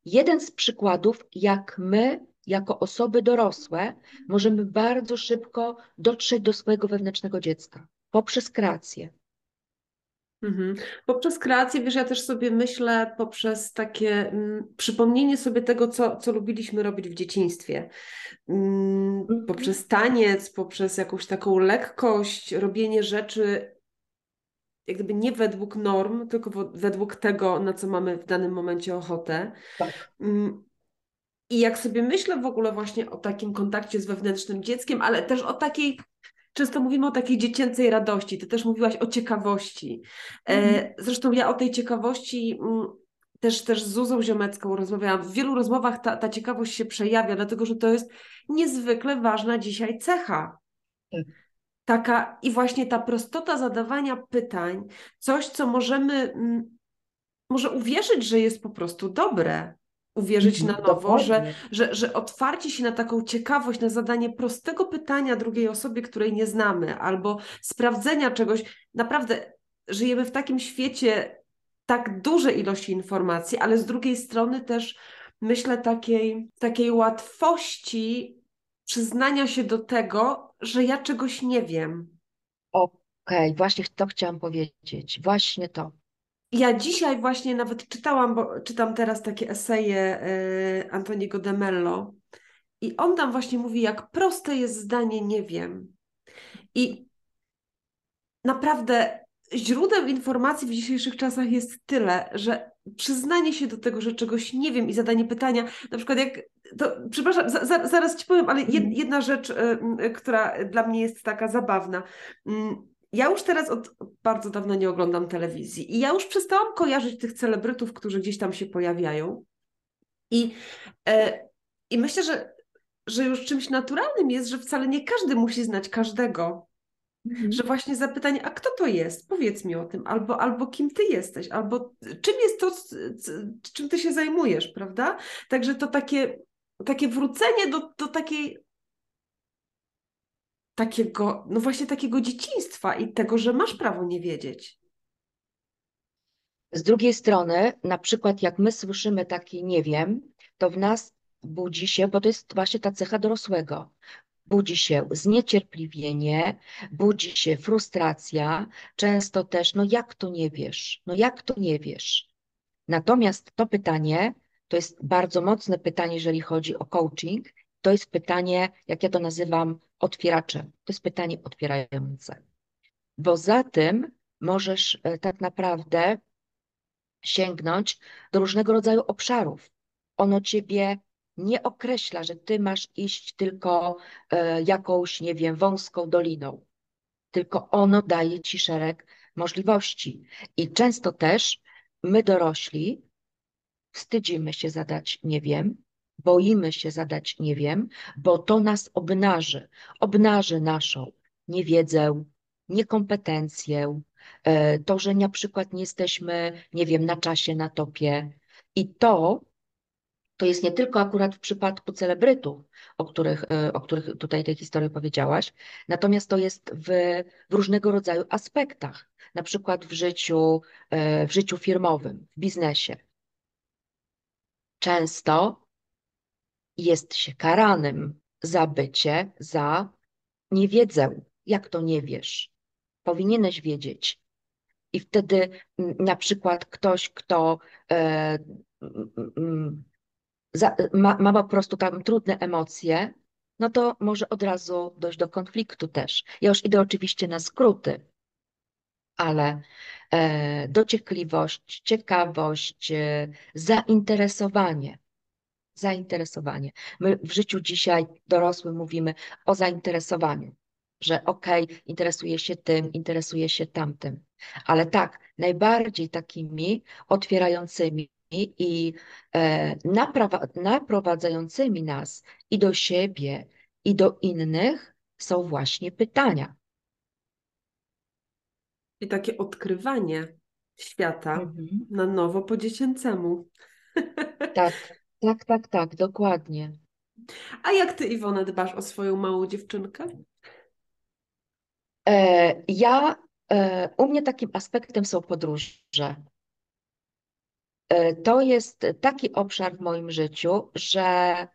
jeden z przykładów, jak my, jako osoby dorosłe, możemy bardzo szybko dotrzeć do swojego wewnętrznego dziecka poprzez kreację. Mhm. Poprzez kreację, wiesz, ja też sobie myślę poprzez takie mm, przypomnienie sobie tego, co, co lubiliśmy robić w dzieciństwie. Mm, Mhm. poprzez taniec, poprzez jakąś taką lekkość, robienie rzeczy jak gdyby nie według norm, tylko według tego, na co mamy w danym momencie ochotę. Tak. Mm, I jak sobie myślę w ogóle właśnie o takim kontakcie z wewnętrznym dzieckiem, ale też o takiej, często mówimy o takiej dziecięcej radości, ty też mówiłaś o ciekawości. E, Mhm. zresztą ja o tej ciekawości mm, też, też z Zuzą Ziomecką rozmawiałam. W wielu rozmowach ta, ta ciekawość się przejawia, dlatego że to jest niezwykle ważna dzisiaj cecha. Tak. Taka i właśnie ta prostota zadawania pytań, coś, co możemy, mm, może uwierzyć, że jest po prostu dobre. Uwierzyć Mhm, na nowo, że, że, że otwarcie się na taką ciekawość, na zadanie prostego pytania drugiej osobie, której nie znamy, albo sprawdzenia czegoś. Naprawdę żyjemy w takim świecie tak dużej ilości informacji, ale z drugiej strony też myślę takiej, takiej łatwości przyznania się do tego, że ja czegoś nie wiem. Okej, właśnie to chciałam powiedzieć. Właśnie to. Ja dzisiaj właśnie nawet czytałam, bo czytam teraz takie eseje y, Antoniego de Mello i on tam właśnie mówi, jak proste jest zdanie nie wiem. I naprawdę źródeł informacji w dzisiejszych czasach jest tyle, że przyznanie się do tego, że czegoś nie wiem i zadanie pytania, na przykład jak, to przepraszam, za, za, zaraz ci powiem, ale Mhm. jedna rzecz, y, y, która dla mnie jest taka zabawna. Ja już teraz od bardzo dawno nie oglądam telewizji i ja już przestałam kojarzyć tych celebrytów, którzy gdzieś tam się pojawiają. I, e, i myślę, że, że już czymś naturalnym jest, że wcale nie każdy musi znać każdego Mhm. że właśnie zapytanie, a kto to jest? Powiedz mi o tym, albo, albo kim ty jesteś, albo czym jest to, czym ty się zajmujesz, prawda? Także to takie, takie wrócenie do, do takiej takiego, no właśnie takiego dzieciństwa i tego, że masz prawo nie wiedzieć. Z drugiej strony, na przykład jak my słyszymy taki nie wiem, to w nas budzi się, bo to jest właśnie ta cecha dorosłego, budzi się zniecierpliwienie, budzi się frustracja, często też, no jak to nie wiesz, no jak to nie wiesz. Natomiast to pytanie, to jest bardzo mocne pytanie, jeżeli chodzi o coaching, to jest pytanie, jak ja to nazywam, otwieraczem. To jest pytanie otwierające. Bo za tym możesz e, tak naprawdę sięgnąć do różnego rodzaju obszarów. Ono ciebie nie określa, że ty masz iść tylko e, jakąś, nie wiem, wąską doliną, tylko ono daje ci szereg możliwości. I często też my dorośli wstydzimy się zadać nie wiem, boimy się zadać nie wiem, bo to nas obnaży, obnaży naszą niewiedzę, niekompetencję, e, to, że na przykład nie jesteśmy, nie wiem, na czasie, na topie. I to, to jest nie tylko akurat w przypadku celebrytów, o których, e, o których tutaj tej historii powiedziałaś, natomiast to jest w, w różnego rodzaju aspektach, na przykład w życiu, e, w życiu firmowym, w biznesie. Często jest się karanym za bycie, za niewiedzę. Jak to nie wiesz? Powinieneś wiedzieć. I wtedy na przykład ktoś, kto e, za, ma, ma po prostu tam trudne emocje, no to może od razu dojść do konfliktu też. Ja już idę oczywiście na skróty, ale e, dociekliwość, ciekawość, e, zainteresowanie Zainteresowanie. My w życiu dzisiaj dorosłym mówimy o zainteresowaniu, że okej, okay, interesuje się tym, interesuje się tamtym. Ale tak, najbardziej takimi otwierającymi i e, naprowadzającymi nas i do siebie, i do innych są właśnie pytania. I takie odkrywanie świata Mhm. na nowo po dziecięcemu. Tak, (laughs) tak, tak, tak, dokładnie. A jak ty, Iwona, dbasz o swoją małą dziewczynkę? E, ja, e, u mnie takim aspektem są podróże. E, to jest taki obszar w moim życiu, że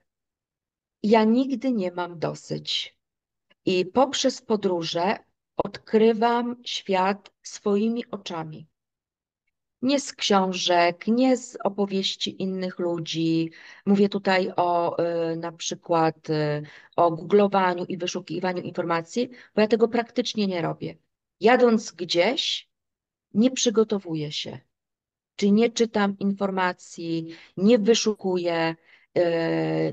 ja nigdy nie mam dosyć. I poprzez podróże odkrywam świat swoimi oczami. Nie z książek, nie z opowieści innych ludzi. Mówię tutaj o y, na przykład y, o googlowaniu i wyszukiwaniu informacji, bo ja tego praktycznie nie robię. Jadąc gdzieś, nie przygotowuję się. Czy nie czytam informacji, nie wyszukuję, y,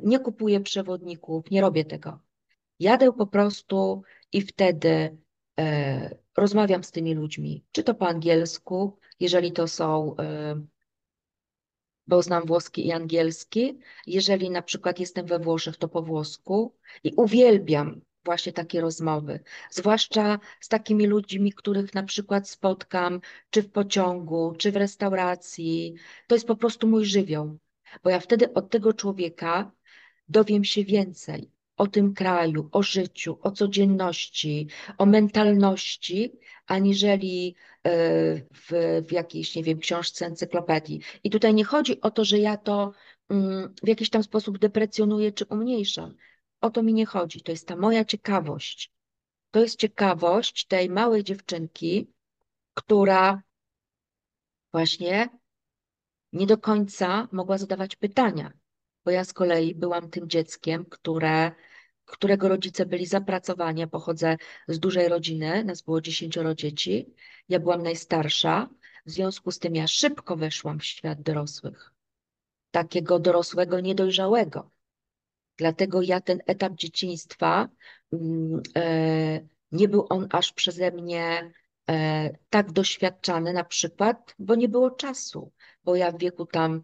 nie kupuję przewodników, nie robię tego. Jadę po prostu i wtedy rozmawiam z tymi ludźmi, czy to po angielsku, jeżeli to są, e, bo znam włoski i angielski, jeżeli na przykład jestem we Włoszech, to po włosku. I uwielbiam właśnie takie rozmowy, zwłaszcza z takimi ludźmi, których na przykład spotkam, czy w pociągu, czy w restauracji. To jest po prostu mój żywioł, bo ja wtedy od tego człowieka dowiem się więcej o tym kraju, o życiu, o codzienności, o mentalności, aniżeli e, w, w jakiejś, nie wiem, książce, encyklopedii. I tutaj nie chodzi o to, że ja to mm, w jakiś tam sposób deprecjonuję czy umniejszam. O to mi nie chodzi. To jest ta moja ciekawość. To jest ciekawość tej małej dziewczynki, która właśnie nie do końca mogła zadawać pytania bo ja z kolei byłam tym dzieckiem, które, którego rodzice byli zapracowani. Ja pochodzę z dużej rodziny, nas było dziesięcioro dzieci. Ja byłam najstarsza, w związku z tym ja szybko weszłam w świat dorosłych. Takiego dorosłego, niedojrzałego. Dlatego ja ten etap dzieciństwa, mm, e, nie był on aż przeze mnie e, tak doświadczany na przykład, bo nie było czasu, bo ja w wieku tam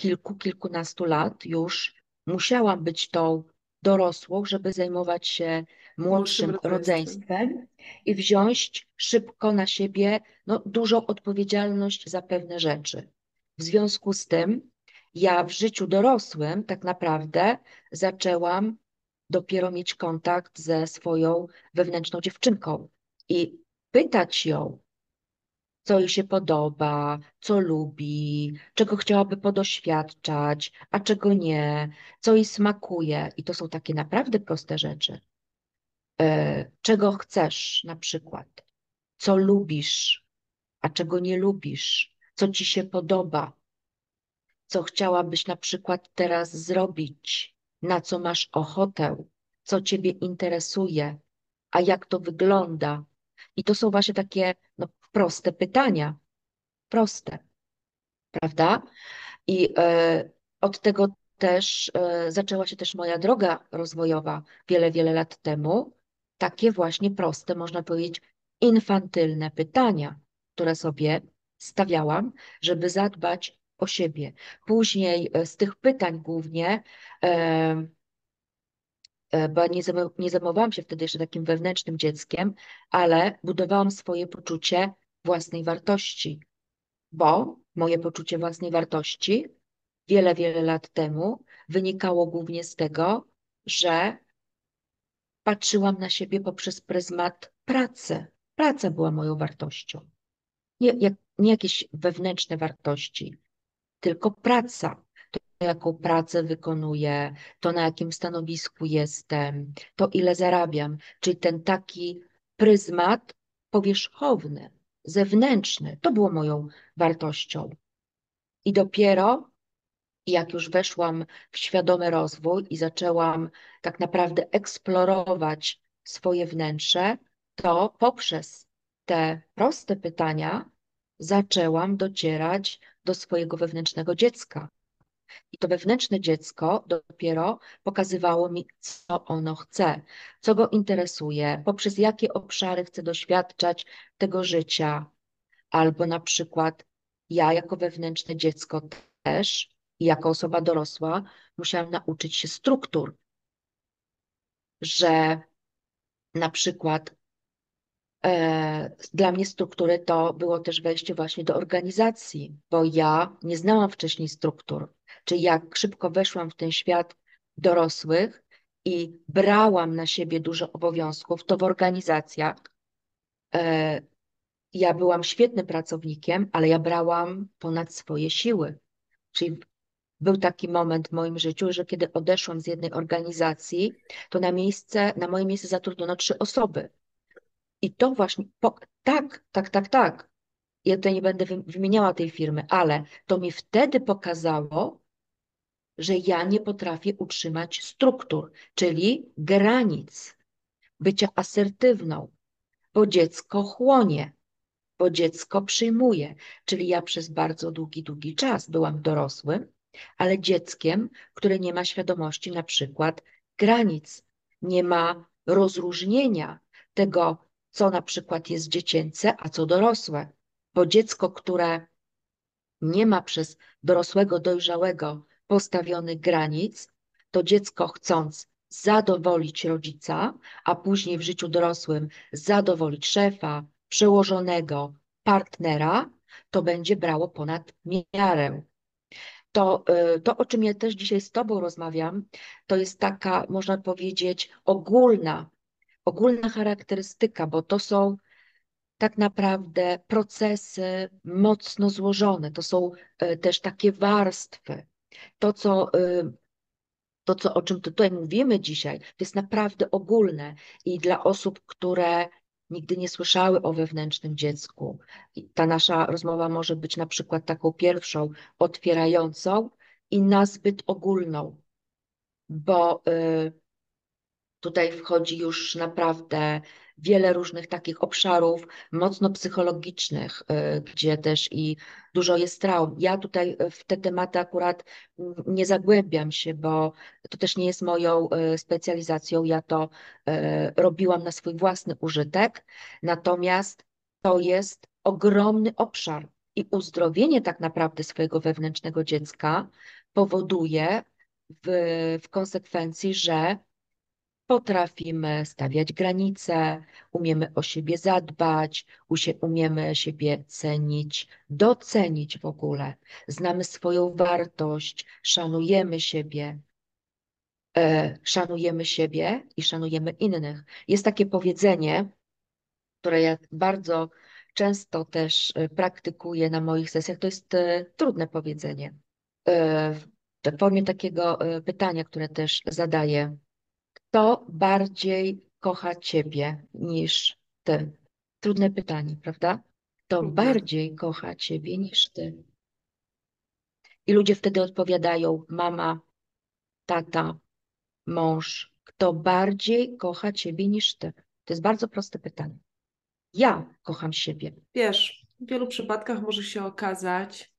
kilku, kilkunastu lat już musiałam być tą dorosłą, żeby zajmować się młodszym rodzeństwem i wziąć szybko na siebie no, dużą odpowiedzialność za pewne rzeczy. W związku z tym ja w życiu dorosłym tak naprawdę zaczęłam dopiero mieć kontakt ze swoją wewnętrzną dziewczynką i pytać ją, co jej się podoba, co lubi, czego chciałaby podoświadczać, a czego nie, co jej smakuje. I to są takie naprawdę proste rzeczy. E, czego chcesz na przykład, co lubisz, a czego nie lubisz, co ci się podoba, co chciałabyś na przykład teraz zrobić, na co masz ochotę, co ciebie interesuje, a jak to wygląda. I to są właśnie takie no, proste pytania. Proste, prawda? I e, od tego też e, zaczęła się też moja droga rozwojowa wiele, wiele lat temu. Takie właśnie proste, można powiedzieć, infantylne pytania, które sobie stawiałam, żeby zadbać o siebie. Później e, z tych pytań głównie bo nie zajmowałam się wtedy jeszcze takim wewnętrznym dzieckiem, ale budowałam swoje poczucie własnej wartości, bo moje poczucie własnej wartości wiele, wiele lat temu wynikało głównie z tego, że patrzyłam na siebie poprzez pryzmat pracy. Praca była moją wartością. Nie, jak, nie jakieś wewnętrzne wartości, tylko praca jaką pracę wykonuję, to na jakim stanowisku jestem, to ile zarabiam, czyli ten taki pryzmat powierzchowny, zewnętrzny, to było moją wartością. I dopiero jak już weszłam w świadomy rozwój i zaczęłam tak naprawdę eksplorować swoje wnętrze, to poprzez te proste pytania zaczęłam docierać do swojego wewnętrznego dziecka I to wewnętrzne dziecko dopiero pokazywało mi, co ono chce, co go interesuje, poprzez jakie obszary chce doświadczać tego życia. Albo na przykład ja, jako wewnętrzne dziecko, też i jako osoba dorosła, musiałam nauczyć się struktur, że na przykład dla mnie struktury to było też wejście właśnie do organizacji, bo ja nie znałam wcześniej struktur. Czyli jak szybko weszłam w ten świat dorosłych i brałam na siebie dużo obowiązków, to w organizacjach e, ja byłam świetnym pracownikiem, ale ja brałam ponad swoje siły. Czyli był taki moment w moim życiu, że kiedy odeszłam z jednej organizacji, to na miejsce, na moje miejsce zatrudniono trzy osoby. I to właśnie, po, tak, tak, tak, tak. Ja tutaj nie będę wymieniała tej firmy, ale to mi wtedy pokazało, że ja nie potrafię utrzymać struktur, czyli granic, bycia asertywną, bo dziecko chłonie, bo dziecko przyjmuje. Czyli ja przez bardzo długi, długi czas byłam dorosłym, ale dzieckiem, które nie ma świadomości na przykład granic, nie ma rozróżnienia tego, co na przykład jest dziecięce, a co dorosłe. Bo dziecko, które nie ma przez dorosłego, dojrzałego postawionych granic, to dziecko chcąc zadowolić rodzica, a później w życiu dorosłym zadowolić szefa, przełożonego, partnera, to będzie brało ponad miarę to, y, to, o czym ja też dzisiaj z Tobą rozmawiam, to jest taka, można powiedzieć, ogólna, ogólna charakterystyka, bo to są tak naprawdę procesy mocno złożone, to są y, też takie warstwy. To, co, y, to, co, o czym tutaj mówimy dzisiaj, to jest naprawdę ogólne i dla osób, które nigdy nie słyszały o wewnętrznym dziecku. Ta nasza rozmowa może być na przykład taką pierwszą, otwierającą i nazbyt ogólną, bo y, tutaj wchodzi już naprawdę wiele różnych takich obszarów mocno psychologicznych, y, gdzie też i dużo jest traum. Ja tutaj w te tematy akurat nie zagłębiam się, bo to też nie jest moją y, specjalizacją. Ja to y, robiłam na swój własny użytek, natomiast to jest ogromny obszar i uzdrowienie tak naprawdę swojego wewnętrznego dziecka powoduje w, w konsekwencji, że Potrafimy stawiać granice, umiemy o siebie zadbać, umiemy siebie cenić, docenić w ogóle. Znamy swoją wartość, szanujemy siebie. E, szanujemy siebie i szanujemy innych. Jest takie powiedzenie, które ja bardzo często też e, praktykuję na moich sesjach. To jest e, trudne powiedzenie. W formie takiego pytania, które też zadaję kto bardziej kocha ciebie niż ty? Trudne pytanie, prawda? Kto bardziej kocha ciebie niż ty? I ludzie wtedy odpowiadają: mama, tata, mąż. Kto bardziej kocha ciebie niż ty? To jest bardzo proste pytanie. Ja kocham siebie. Wiesz, w wielu przypadkach może się okazać,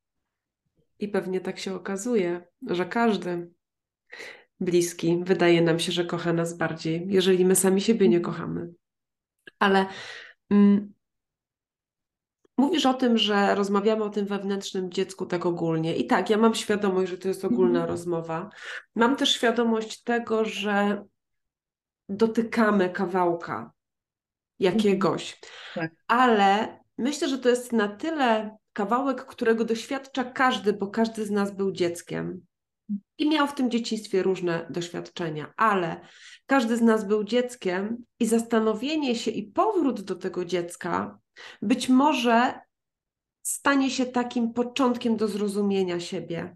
i pewnie tak się okazuje, że każdy bliski wydaje nam się, że kocha nas bardziej, jeżeli my sami siebie nie mhm. kochamy. Ale mm, mówisz o tym, że rozmawiamy o tym wewnętrznym dziecku tak ogólnie. I tak, ja mam świadomość, że to jest ogólna mhm. rozmowa. Mam też świadomość tego, że dotykamy kawałka jakiegoś, mhm. tak. ale myślę, że to jest na tyle kawałek, którego doświadcza każdy, bo każdy z nas był dzieckiem. I miał w tym dzieciństwie różne doświadczenia, ale każdy z nas był dzieckiem i zastanowienie się i powrót do tego dziecka być może stanie się takim początkiem do zrozumienia siebie.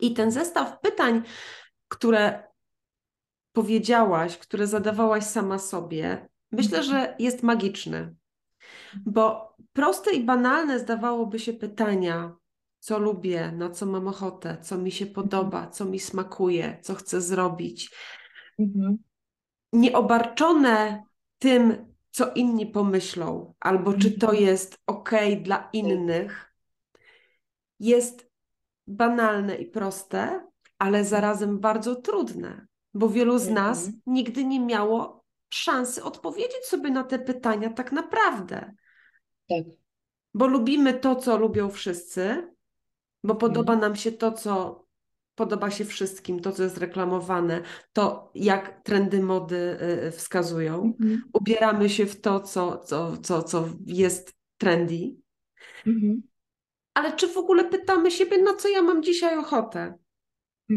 I ten zestaw pytań, które powiedziałaś, które zadawałaś sama sobie, myślę, że jest magiczny. Bo proste i banalne zdawałoby się pytania, co lubię, na co mam ochotę, co mi się podoba, co mi smakuje, co chcę zrobić. Mhm. Nieobarczone tym, co inni pomyślą, albo czy to mhm. jest ok dla innych, jest banalne i proste, ale zarazem bardzo trudne, bo wielu z nas Mhm. nigdy nie miało szansy odpowiedzieć sobie na te pytania tak naprawdę. Tak. Bo lubimy to, co lubią wszyscy, bo podoba Mhm. nam się to, co podoba się wszystkim, to, co jest reklamowane, to jak trendy mody y, y, wskazują. Mhm. Ubieramy się w to, co, co, co, co jest trendy. Mhm. Ale czy w ogóle pytamy siebie, na co ja mam dzisiaj ochotę?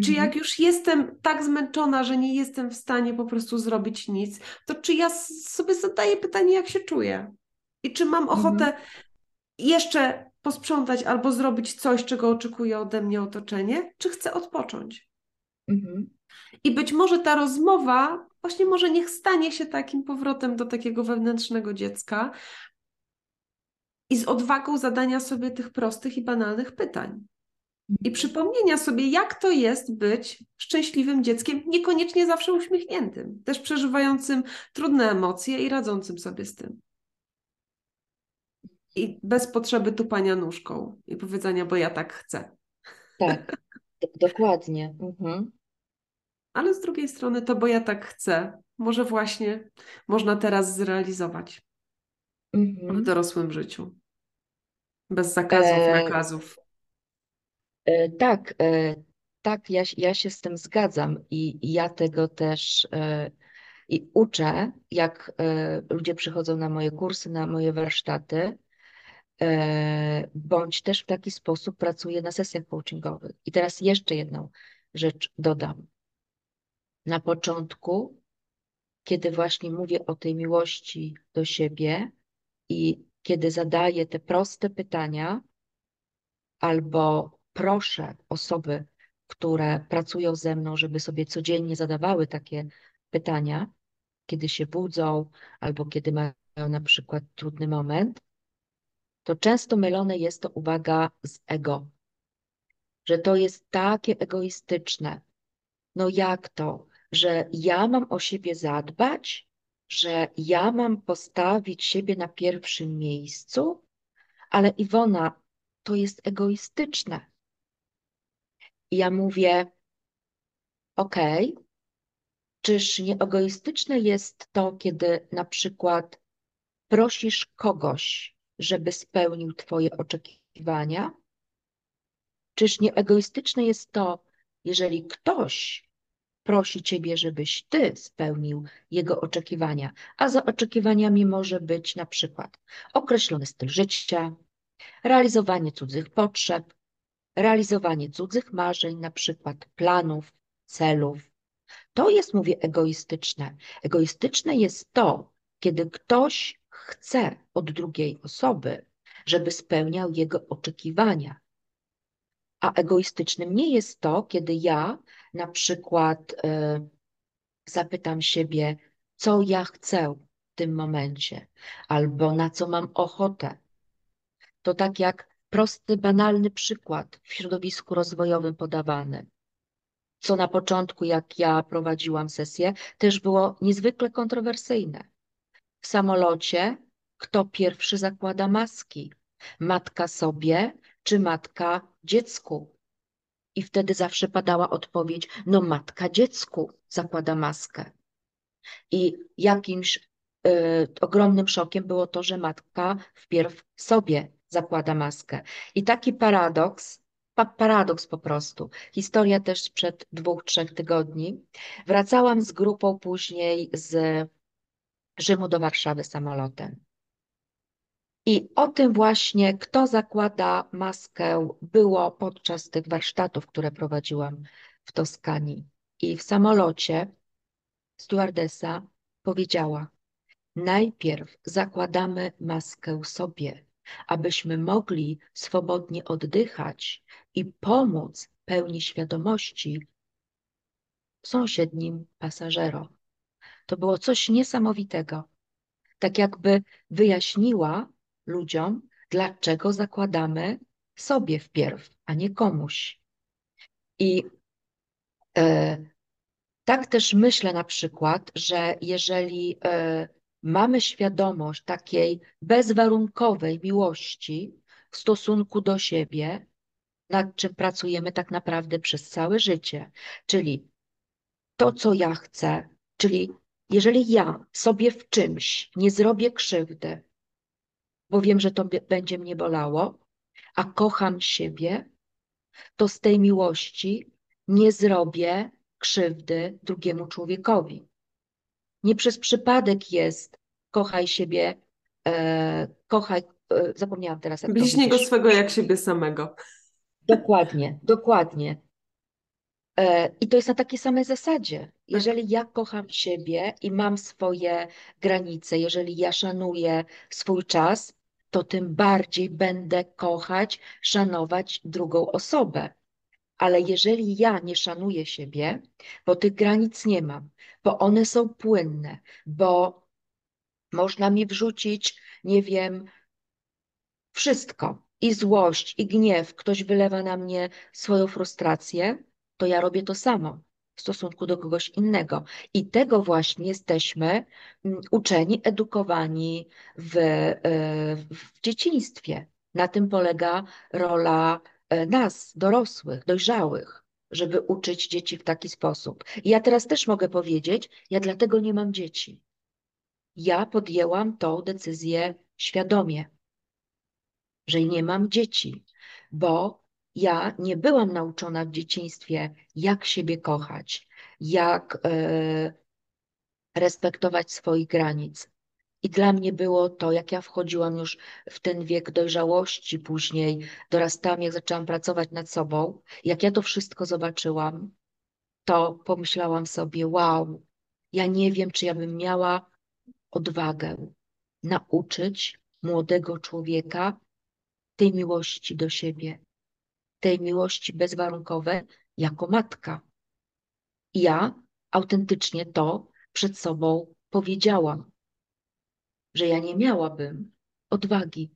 Czy jak już jestem tak zmęczona, że nie jestem w stanie po prostu zrobić nic, to czy ja sobie zadaję pytanie, jak się czuję? I czy mam ochotę jeszcze posprzątać albo zrobić coś, czego oczekuje ode mnie otoczenie, czy chcę odpocząć? Mhm. I być może ta rozmowa właśnie może niech stanie się takim powrotem do takiego wewnętrznego dziecka i z odwagą zadania sobie tych prostych i banalnych pytań. I przypomnienia sobie, jak to jest być szczęśliwym dzieckiem, niekoniecznie zawsze uśmiechniętym, też przeżywającym trudne emocje i radzącym sobie z tym. I bez potrzeby tupania nóżką i powiedzenia, bo ja tak chcę. Tak, dokładnie. Mhm. Ale z drugiej strony to, bo ja tak chcę, może właśnie można teraz zrealizować w Mhm. dorosłym życiu. Bez zakazów, E, nakazów. e, tak, e, tak, ja, się- ja się z tym zgadzam i, i ja tego też e, i uczę, jak e, ludzie przychodzą na moje kursy, na moje warsztaty, bądź też w taki sposób pracuję na sesjach coachingowych. I teraz jeszcze jedną rzecz dodam. Na początku, kiedy właśnie mówię o tej miłości do siebie i kiedy zadaję te proste pytania, albo proszę osoby, które pracują ze mną, żeby sobie codziennie zadawały takie pytania, kiedy się budzą, albo kiedy mają na przykład trudny moment, to często mylone jest to uwaga z ego, że to jest takie egoistyczne. No jak to, że ja mam o siebie zadbać, że ja mam postawić siebie na pierwszym miejscu, ale Iwona, to jest egoistyczne. I ja mówię, okej, czyż nie egoistyczne jest to, kiedy na przykład prosisz kogoś, żeby spełnił Twoje oczekiwania? Czyż nie egoistyczne jest to, jeżeli ktoś prosi Ciebie, żebyś Ty spełnił jego oczekiwania, a za oczekiwaniami może być na przykład określony styl życia, realizowanie cudzych potrzeb, realizowanie cudzych marzeń, na przykład planów, celów. To jest, mówię, egoistyczne. Egoistyczne jest to, kiedy ktoś chce od drugiej osoby, żeby spełniał jego oczekiwania. A egoistycznym nie jest to, kiedy ja na przykład e, zapytam siebie, co ja chcę w tym momencie, albo na co mam ochotę. To tak jak prosty, banalny przykład w środowisku rozwojowym podawany, co na początku, jak ja prowadziłam sesję, też było niezwykle kontrowersyjne. W samolocie kto pierwszy zakłada maski? Matka sobie czy matka dziecku? I wtedy zawsze padała odpowiedź, no matka dziecku zakłada maskę. I jakimś y, ogromnym szokiem było to, że matka wpierw sobie zakłada maskę. I taki paradoks, pa, paradoks po prostu. Historia też sprzed dwóch, trzech tygodni. Wracałam z grupą później z Rzymu do Warszawy samolotem. I o tym właśnie, kto zakłada maskę, było podczas tych warsztatów, które prowadziłam w Toskanii. I w samolocie stewardesa powiedziała: Najpierw zakładamy maskę sobie, abyśmy mogli swobodnie oddychać i pomóc pełni świadomości sąsiednim pasażerom. To było coś niesamowitego. Tak jakby wyjaśniła ludziom, dlaczego zakładamy sobie wpierw, a nie komuś. I e, tak też myślę na przykład, że jeżeli e, mamy świadomość takiej bezwarunkowej miłości w stosunku do siebie, nad czym pracujemy tak naprawdę przez całe życie. Czyli to, co ja chcę, czyli jeżeli ja sobie w czymś nie zrobię krzywdy, bo wiem, że to będzie mnie bolało, a kocham siebie, to z tej miłości nie zrobię krzywdy drugiemu człowiekowi. Nie przez przypadek jest kochaj siebie, e, kochaj, e, zapomniałam teraz jak Bliźniego swego jak siebie samego. Dokładnie, dokładnie. E, I to jest na takiej samej zasadzie. Tak. Jeżeli ja kocham siebie i mam swoje granice, jeżeli ja szanuję swój czas, to tym bardziej będę kochać, szanować drugą osobę. Ale jeżeli ja nie szanuję siebie, bo tych granic nie mam, bo one są płynne, bo można mi wrzucić, nie wiem, wszystko, i złość, i gniew, ktoś wylewa na mnie swoją frustrację, to ja robię to samo w stosunku do kogoś innego. I tego właśnie jesteśmy mm, uczeni, edukowani w, e, w dzieciństwie. Na tym polega rola e, nas, dorosłych, dojrzałych, żeby uczyć dzieci w taki sposób. I ja teraz też mogę powiedzieć, ja dlatego nie mam dzieci. Ja podjęłam tą decyzję świadomie, że nie mam dzieci, bo ja nie byłam nauczona w dzieciństwie, jak siebie kochać, jak e, respektować swoich granic. I dla mnie było to, jak ja wchodziłam już w ten wiek dojrzałości, później dorastałam, jak zaczęłam pracować nad sobą, jak ja to wszystko zobaczyłam, to pomyślałam sobie, wow, ja nie wiem, czy ja bym miała odwagę nauczyć młodego człowieka tej miłości do siebie, tej miłości bezwarunkowej jako matka. Ja autentycznie to przed sobą powiedziałam, że ja nie miałabym odwagi.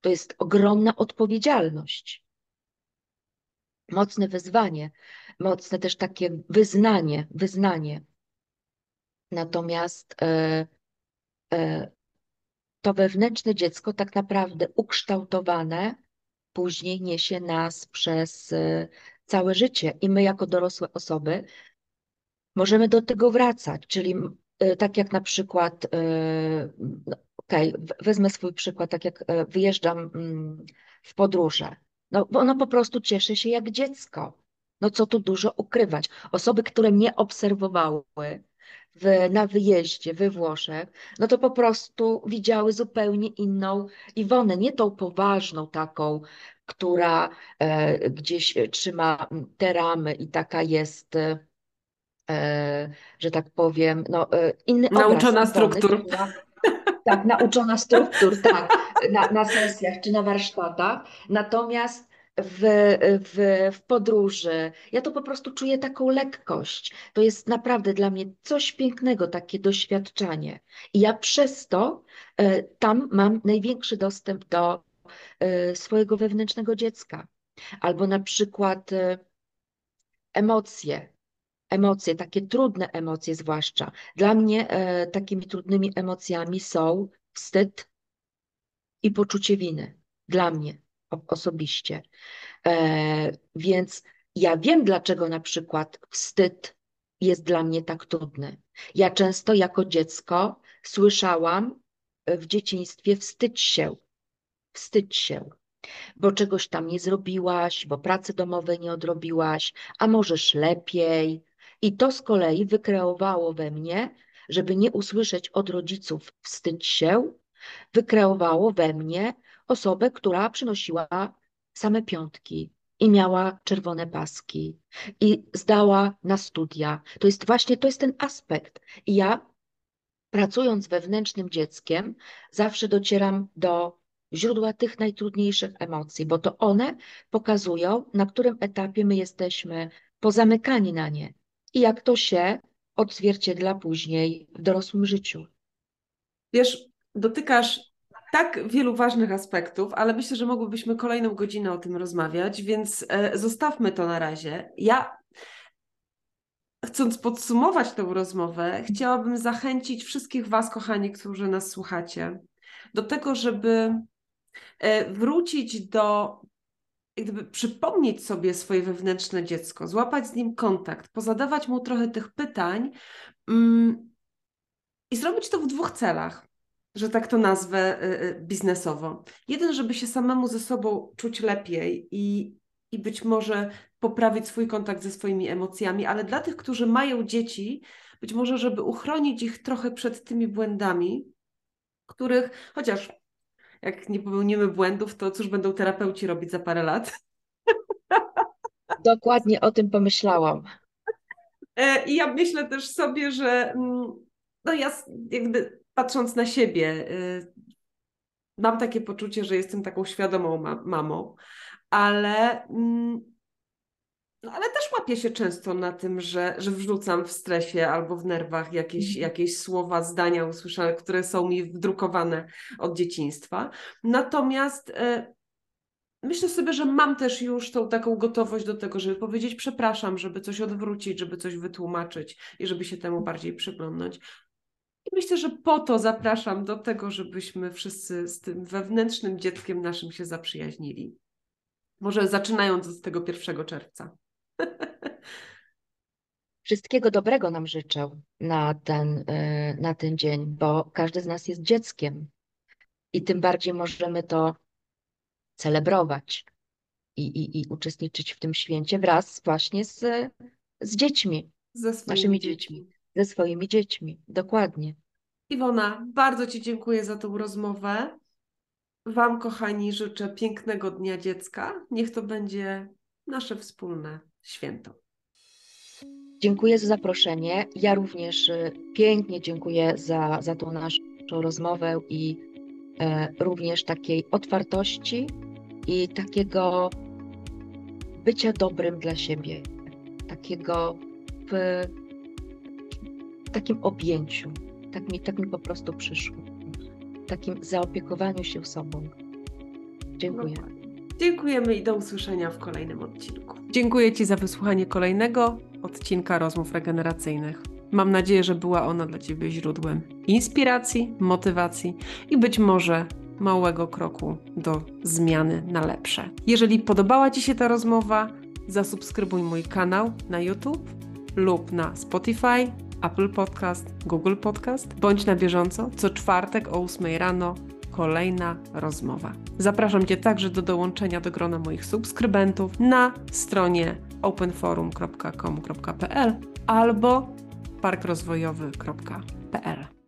To jest ogromna odpowiedzialność, mocne wyzwanie, mocne też takie wyznanie, wyznanie. Natomiast e, e, to wewnętrzne dziecko tak naprawdę ukształtowane później niesie nas przez e, całe życie i my jako dorosłe osoby możemy do tego wracać, czyli e, tak jak na przykład, e, no, okej, okay, wezmę swój przykład, tak jak wyjeżdżam mm, w podróże, no ono po prostu cieszy się jak dziecko. No co tu dużo ukrywać. Osoby, które mnie obserwowały, w, na wyjeździe we Włoszech, no to po prostu widziały zupełnie inną Iwonę, nie tą poważną taką, która e, gdzieś trzyma te ramy i taka jest, e, że tak powiem, no, e, inny Nauczona struktur. która, tak, nauczona struktur, tak, na, na sesjach czy na warsztatach. Natomiast w, w, w podróży. Ja to po prostu czuję taką lekkość. To jest naprawdę dla mnie coś pięknego, takie doświadczenie. I ja przez to e, tam mam największy dostęp do e, swojego wewnętrznego dziecka. Albo na przykład e, emocje. Emocje, takie trudne emocje zwłaszcza. Dla mnie takimi trudnymi emocjami są wstyd i poczucie winy. Dla mnie osobiście. E, więc ja wiem, dlaczego na przykład wstyd jest dla mnie tak trudny. Ja często jako dziecko słyszałam w dzieciństwie wstydź się, wstydź się, bo czegoś tam nie zrobiłaś, bo pracy domowej nie odrobiłaś, a możesz lepiej. I to z kolei wykreowało we mnie, żeby nie usłyszeć od rodziców wstydź się, wykreowało we mnie osobę, która przynosiła same piątki i miała czerwone paski i zdała na studia. To jest właśnie, to jest ten aspekt. I ja pracując wewnętrznym dzieckiem zawsze docieram do źródła tych najtrudniejszych emocji, bo to one pokazują, na którym etapie my jesteśmy pozamykani na nie i jak to się odzwierciedla później w dorosłym życiu. Wiesz, dotykasz tak wielu ważnych aspektów, ale myślę, że mogłybyśmy kolejną godzinę o tym rozmawiać, więc e, zostawmy to na razie. Ja chcąc podsumować tę rozmowę, chciałabym zachęcić wszystkich Was, kochani, którzy nas słuchacie, do tego, żeby e, wrócić do gdyby przypomnieć sobie swoje wewnętrzne dziecko, złapać z nim kontakt, pozadawać mu trochę tych pytań mm, i zrobić to w dwóch celach, że tak to nazwę y, y, biznesowo. Jeden, żeby się samemu ze sobą czuć lepiej i, i być może poprawić swój kontakt ze swoimi emocjami, ale dla tych, którzy mają dzieci, być może, żeby uchronić ich trochę przed tymi błędami, których, chociaż jak nie popełnimy błędów, to cóż będą terapeuci robić za parę lat? Dokładnie o tym pomyślałam. E, I ja myślę też sobie, że mm, no ja jakby patrząc na siebie, y, mam takie poczucie, że jestem taką świadomą mamą, ale mm, no ale też łapię się często na tym, że, że wrzucam w stresie albo w nerwach jakieś, mhm. jakieś słowa, zdania usłyszane, które są mi wdrukowane od dzieciństwa. Natomiast e, myślę sobie, że mam też już tą taką gotowość do tego, żeby powiedzieć przepraszam, żeby coś odwrócić, żeby coś wytłumaczyć i żeby się temu bardziej przyglądnąć. I myślę, że po to zapraszam do tego, żebyśmy wszyscy z tym wewnętrznym dzieckiem naszym się zaprzyjaźnili. Może zaczynając od tego 1 czerwca. (laughs) Wszystkiego dobrego nam życzę na ten, e, na ten dzień, bo każdy z nas jest dzieckiem i tym bardziej możemy to celebrować i, i, i uczestniczyć w tym święcie wraz właśnie z, z dziećmi, ze naszymi dziećmi. dziećmi, ze swoimi dziećmi, dokładnie. Iwona, bardzo Ci dziękuję za tą rozmowę. Wam, kochani, życzę pięknego Dnia Dziecka. Niech to będzie nasze wspólne święto. Dziękuję za zaproszenie. Ja również y, pięknie dziękuję za, za tą naszą rozmowę i e, również takiej otwartości i takiego bycia dobrym dla siebie, takiego w, w takim objęciu. Tak mi, tak mi po prostu przyszło. Takim zaopiekowaniu się sobą. Dziękuję. Dziękujemy i do usłyszenia w kolejnym odcinku. Dziękuję Ci za wysłuchanie kolejnego odcinka rozmów regeneracyjnych. Mam nadzieję, że była ona dla Ciebie źródłem inspiracji, motywacji i być może małego kroku do zmiany na lepsze. Jeżeli podobała Ci się ta rozmowa, zasubskrybuj mój kanał na YouTube lub na Spotify, Apple Podcast, Google Podcast. Bądź na bieżąco co czwartek o 8 rano kolejna rozmowa. Zapraszam Cię także do dołączenia do grona moich subskrybentów na stronie openforum.com.pl albo parkrozwojowy.pl.